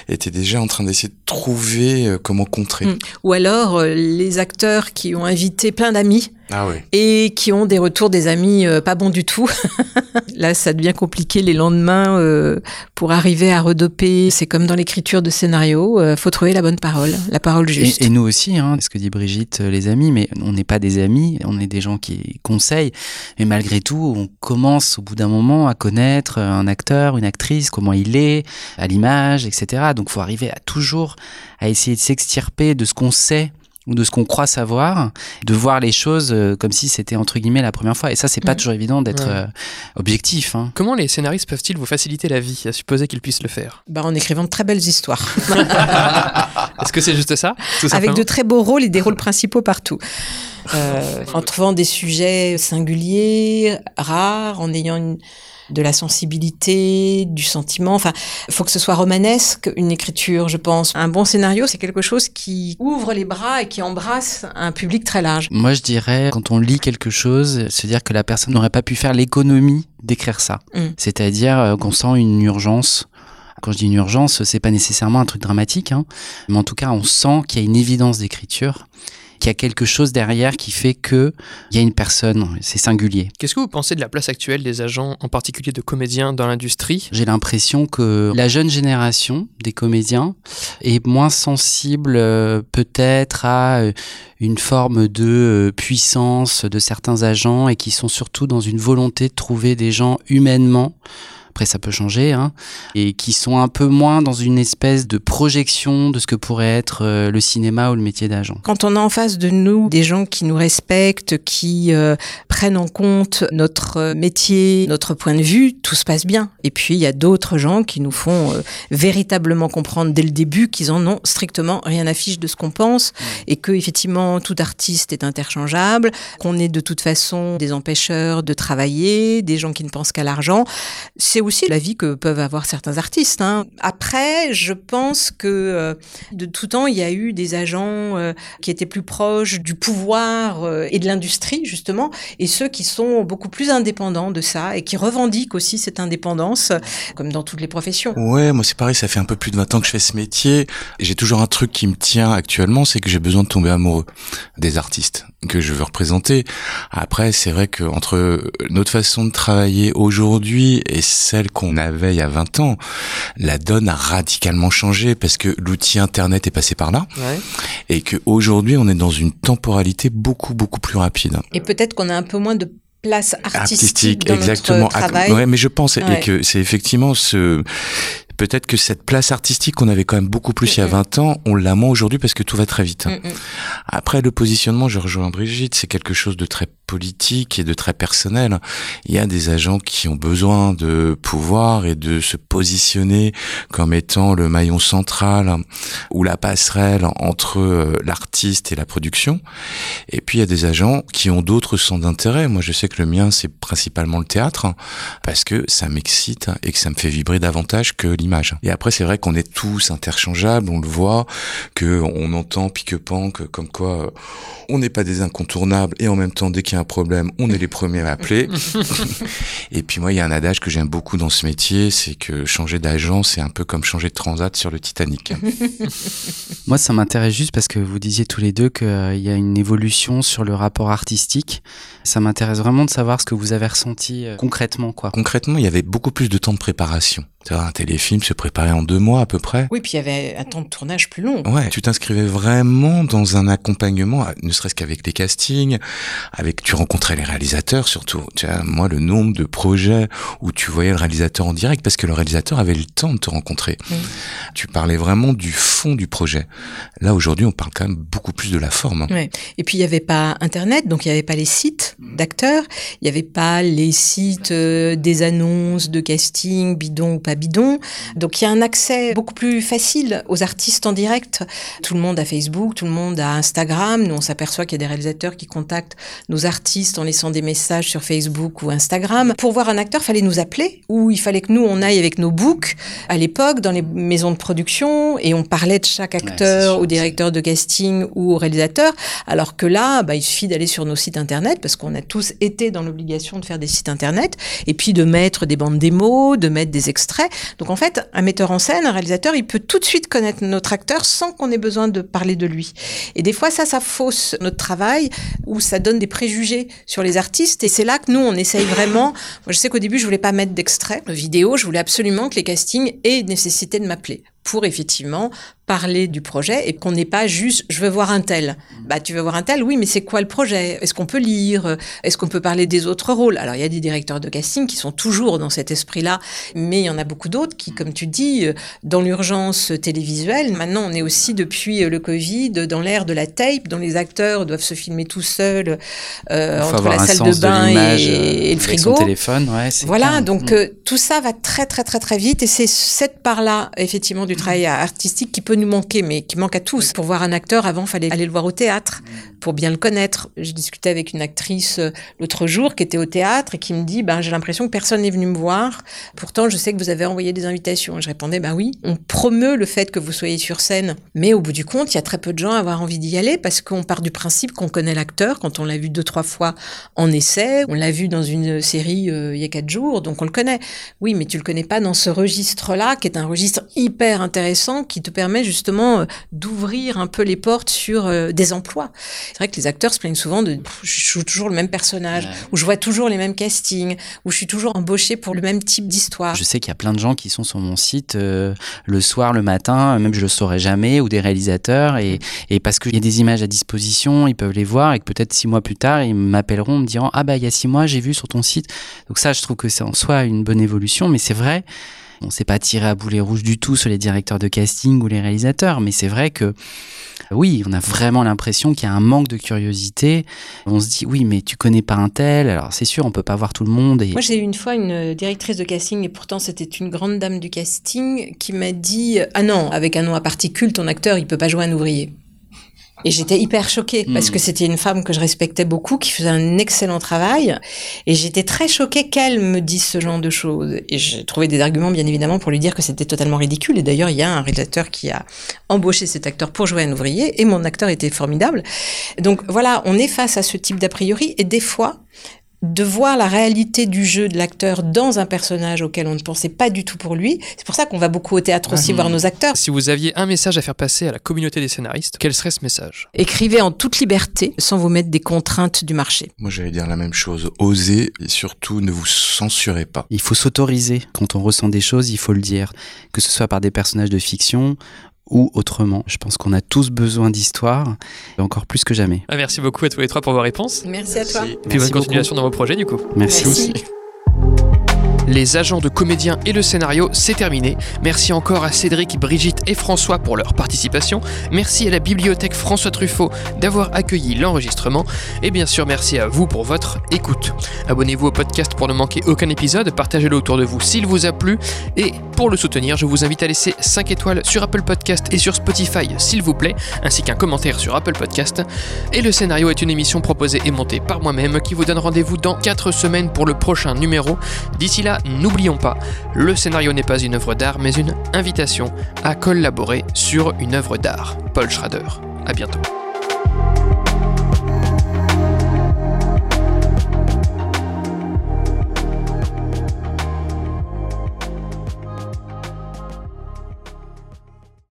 et tu es déjà en train d'essayer de trouver euh, comment contrer. Mm. Ou alors, euh, les acteurs qui ont invité plein d'amis, ah oui. et qui ont des retours des amis euh, pas bons du tout. *laughs* Là, ça devient compliqué les lendemains euh, pour arriver à redoper. C'est comme dans l'écriture de scénario, euh, faut trouver la bonne parole, la parole juste. Et, nous aussi, hein, ce que dit Brigitte, les amis, mais on n'est pas des amis, on est des gens qui conseillent. Mais malgré tout, on commence au bout d'un moment à connaître un acteur, une actrice, comment il est, à l'image, etc. Donc, faut arriver à toujours à essayer de s'extirper de ce qu'on sait ou de ce qu'on croit savoir, de voir les choses euh, comme si c'était entre guillemets la première fois. Et ça, c'est pas Mm. toujours évident d'être Ouais. euh, objectif. Hein. Comment les scénaristes peuvent-ils vous faciliter la vie, à supposer qu'ils puissent le faire? Bah, en écrivant de très belles histoires, *laughs* Est-ce que c'est juste ça tout avec de très beaux rôles et des rôles principaux partout. Euh, en trouvant des sujets singuliers, rares, en ayant une, de la sensibilité, du sentiment. Enfin, il faut que ce soit romanesque, une écriture, je pense. Un bon scénario, c'est quelque chose qui ouvre les bras et qui embrasse un public très large. Moi, je dirais, quand on lit quelque chose, se dire que la personne n'aurait pas pu faire l'économie d'écrire ça. Mm. C'est-à-dire euh, qu'on sent une urgence. Quand je dis une urgence, c'est pas nécessairement un truc dramatique, hein, mais en tout cas, on sent qu'il y a une évidence d'écriture, qu'il y a quelque chose derrière qui fait que il y a une personne, c'est singulier. Qu'est-ce que vous pensez de la place actuelle des agents, en particulier de comédiens dans l'industrie? J'ai l'impression que la jeune génération des comédiens est moins sensible euh, peut-être à euh, une forme de euh, puissance de certains agents et qui sont surtout dans une volonté de trouver des gens humainement après ça peut changer, hein, et qui sont un peu moins dans une espèce de projection de ce que pourrait être euh, le cinéma ou le métier d'agent. Quand on a en face de nous des gens qui nous respectent, qui euh, prennent en compte notre euh, métier, notre point de vue, tout se passe bien. Et puis il y a d'autres gens qui nous font euh, véritablement comprendre dès le début qu'ils en ont strictement rien à fiche de ce qu'on pense et que effectivement tout artiste est interchangeable, qu'on est de toute façon des empêcheurs de travailler, des gens qui ne pensent qu'à l'argent. C'est aussi la vie que peuvent avoir certains artistes. hein. Après, je pense que euh, de tout temps, il y a eu des agents euh, qui étaient plus proches du pouvoir euh, et de l'industrie, justement, et ceux qui sont beaucoup plus indépendants de ça et qui revendiquent aussi cette indépendance, comme dans toutes les professions. Ouais, moi c'est pareil, ça fait un peu plus de 20 ans que je fais ce métier. J'ai toujours un truc qui me tient actuellement, c'est que j'ai besoin de tomber amoureux des artistes que je veux représenter. Après, c'est vrai que entre notre façon de travailler aujourd'hui et celle qu'on avait il y a 20 ans, la donne a radicalement changé parce que l'outil internet est passé par là Ouais. et que aujourd'hui on est dans une temporalité beaucoup beaucoup plus rapide. Et peut-être qu'on a un peu moins de place artistique, artistique, dans exactement. notre travail. Ah, Ouais, mais je pense et que c'est effectivement ce peut-être que cette place artistique qu'on avait quand même beaucoup plus il y a Mm, mm. 20 ans, on l'a moins aujourd'hui parce que tout va très vite. Après le positionnement, je rejoins Brigitte, c'est quelque chose de très politique et de très personnel. Il y a des agents qui ont besoin de pouvoir et de se positionner comme étant le maillon central ou la passerelle entre euh, l'artiste et la production. Et puis il y a des agents qui ont d'autres centres d'intérêt. Moi, je sais que le mien, c'est principalement le théâtre parce que ça m'excite et que ça me fait vibrer davantage que l'image. Et après, c'est vrai qu'on est tous interchangeables, on le voit, que on entend pique-pan, que comme quoi euh, on n'est pas des incontournables et en même temps, dès qu'il y a un problème, on est les premiers à appeler. *laughs* et puis moi, il y a un adage que j'aime beaucoup dans ce métier, c'est que changer d'agent, c'est un peu comme changer de transat sur le Titanic. *laughs* Moi, ça m'intéresse juste parce que vous disiez tous les deux qu'il y a une évolution sur le rapport artistique. Ça m'intéresse vraiment de savoir ce que vous avez ressenti euh, concrètement, quoi. Concrètement, il y avait beaucoup plus de temps de préparation. Un téléfilm se préparait en deux mois à peu près. Oui, puis il y avait un temps de tournage plus long. Ouais, tu t'inscrivais vraiment dans un accompagnement, ne serait-ce qu'avec les castings, avec tu rencontrais les réalisateurs surtout. Tu vois, moi le nombre de projets où tu voyais le réalisateur en direct parce que le réalisateur avait le temps de te rencontrer. Tu parlais vraiment du fond du projet. Là aujourd'hui, on parle quand même beaucoup plus de la forme. Ouais. Et puis il n'y avait pas Internet, donc il n'y avait pas les sites d'acteurs, il n'y avait pas les sites euh, des annonces de casting, bidon ou pas bidon. Donc il y a un accès beaucoup plus facile aux artistes en direct. Tout le monde a Facebook, tout le monde a Instagram. Nous on s'aperçoit qu'il y a des réalisateurs qui contactent nos artistes en laissant des messages sur Facebook ou Instagram. Pour voir un acteur, fallait nous appeler ou il fallait que nous on aille avec nos books à l'époque dans les maisons de production et on parlait de chaque acteur sûr, ou directeur de casting ou au réalisateur. Alors que là, bah, il suffit d'aller sur nos sites internet parce qu'on a tous été dans l'obligation de faire des sites internet et puis de mettre des bandes démos, de mettre des extraits. Donc en fait, un metteur en scène, un réalisateur, il peut tout de suite connaître notre acteur sans qu'on ait besoin de parler de lui. Et des fois, ça, ça fausse notre travail ou ça donne des préjugés sur les artistes. Et c'est là que nous, on essaye vraiment. Je sais qu'au début, je voulais pas mettre d'extrait de vidéo. Je voulais absolument que les castings aient nécessité de m'appeler pour effectivement parler du projet et qu'on n'ait pas juste je veux voir un tel. Bah tu veux voir un tel, oui, mais c'est quoi le projet? Est-ce qu'on peut lire? Est-ce qu'on peut parler des autres rôles? Alors il y a des directeurs de casting qui sont toujours dans cet esprit-là, mais il y en a beaucoup d'autres qui, comme tu dis, euh, dans l'urgence télévisuelle, maintenant on est aussi depuis euh, le Covid dans l'ère de la tape, dont les acteurs doivent se filmer tout seuls euh, entre la salle de bain et, le frigo. Son téléphone, ouais, voilà, donc mm. tout ça va très très très très vite et c'est cette part-là effectivement du travail artistique qui peut nous manquer, mais qui manque à tous. Pour voir un acteur, avant, fallait aller le voir au théâtre pour bien le connaître. J'ai discuté avec une actrice euh, l'autre jour qui était au théâtre et qui me dit, ben, j'ai l'impression que personne n'est venu me voir. Pourtant, je sais que vous avez envoyé des invitations. je répondais, ben oui, on promeut le fait que vous soyez sur scène. Mais au bout du compte, il y a très peu de gens à avoir envie d'y aller parce qu'on part du principe qu'on connaît l'acteur quand on l'a vu deux, trois fois en essai. On l'a vu dans une série euh, il y a quatre jours, donc on le connaît. Oui, mais tu le connais pas dans ce registre-là, qui est un registre hyper intéressant qui te permet justement euh, d'ouvrir un peu les portes sur des emplois. C'est vrai que les acteurs se plaignent souvent de je joue toujours le même personnage, ou je vois toujours les mêmes castings, ou je suis toujours embauché pour le même type d'histoire. Je sais qu'il y a plein de gens qui sont sur mon site euh, le soir, le matin, même je le saurais jamais, ou des réalisateurs, et, et parce qu'il y a des images à disposition, ils peuvent les voir, et que peut-être six mois plus tard, ils m'appelleront en me disant ah bah il y a six mois j'ai vu sur ton site. Donc ça, je trouve que c'est en soi une bonne évolution, mais c'est vrai. On s'est pas tiré à boulet rouge du tout sur les directeurs de casting ou les réalisateurs, mais c'est vrai que oui, on a vraiment l'impression qu'il y a un manque de curiosité. On se dit, oui, mais tu connais pas un tel. Alors, c'est sûr, on peut pas voir tout le monde. Moi, j'ai eu une fois une directrice de casting, et pourtant, c'était une grande dame du casting, qui m'a dit, ah non, avec un nom à particule, ton acteur, il peut pas jouer un ouvrier. Et j'étais hyper choquée parce que hmm. c'était une femme que je respectais beaucoup, qui faisait un excellent travail. Et j'étais très choquée qu'elle me dise ce genre de choses. Et j'ai trouvé des arguments, bien évidemment, pour lui dire que c'était totalement ridicule. Et d'ailleurs, il y a un réalisateur qui a embauché cet acteur pour jouer un ouvrier. Et mon acteur était formidable. Donc voilà, on est face à ce type d'a priori. Et des fois, de voir la réalité du jeu de l'acteur dans un personnage auquel on ne pensait pas du tout pour lui. C'est pour ça qu'on va beaucoup au théâtre aussi mhm. voir nos acteurs. Si vous aviez un message à faire passer à la communauté des scénaristes, quel serait ce message? Écrivez en toute liberté sans vous mettre des contraintes du marché. Moi j'allais dire la même chose. Osez et surtout ne vous censurez pas. Il faut s'autoriser. Quand on ressent des choses, il faut le dire. Que ce soit par des personnages de fiction ou autrement. Je pense qu'on a tous besoin d'histoire, encore plus que jamais. Ah, merci beaucoup à tous les trois pour vos réponses. Merci à toi. Et puis bonne continuation dans vos projets du coup. Merci. Les agents de comédiens et le scénario, c'est terminé. Merci encore à Cédric, Brigitte et François pour leur participation. Merci à la bibliothèque François Truffaut d'avoir accueilli l'enregistrement. Et bien sûr, merci à vous pour votre écoute. Abonnez-vous au podcast pour ne manquer aucun épisode, partagez-le autour de vous s'il vous a plu. Et pour le soutenir, je vous invite à laisser 5 étoiles sur Apple Podcast et sur Spotify s'il vous plaît, ainsi qu'un commentaire sur Apple Podcast. Et le scénario est une émission proposée et montée par moi-même qui vous donne rendez-vous dans 4 semaines pour le prochain numéro. D'ici là, n'oublions pas, le scénario n'est pas une œuvre d'art, mais une invitation à collaborer sur une œuvre d'art. Paul Schrader. À bientôt.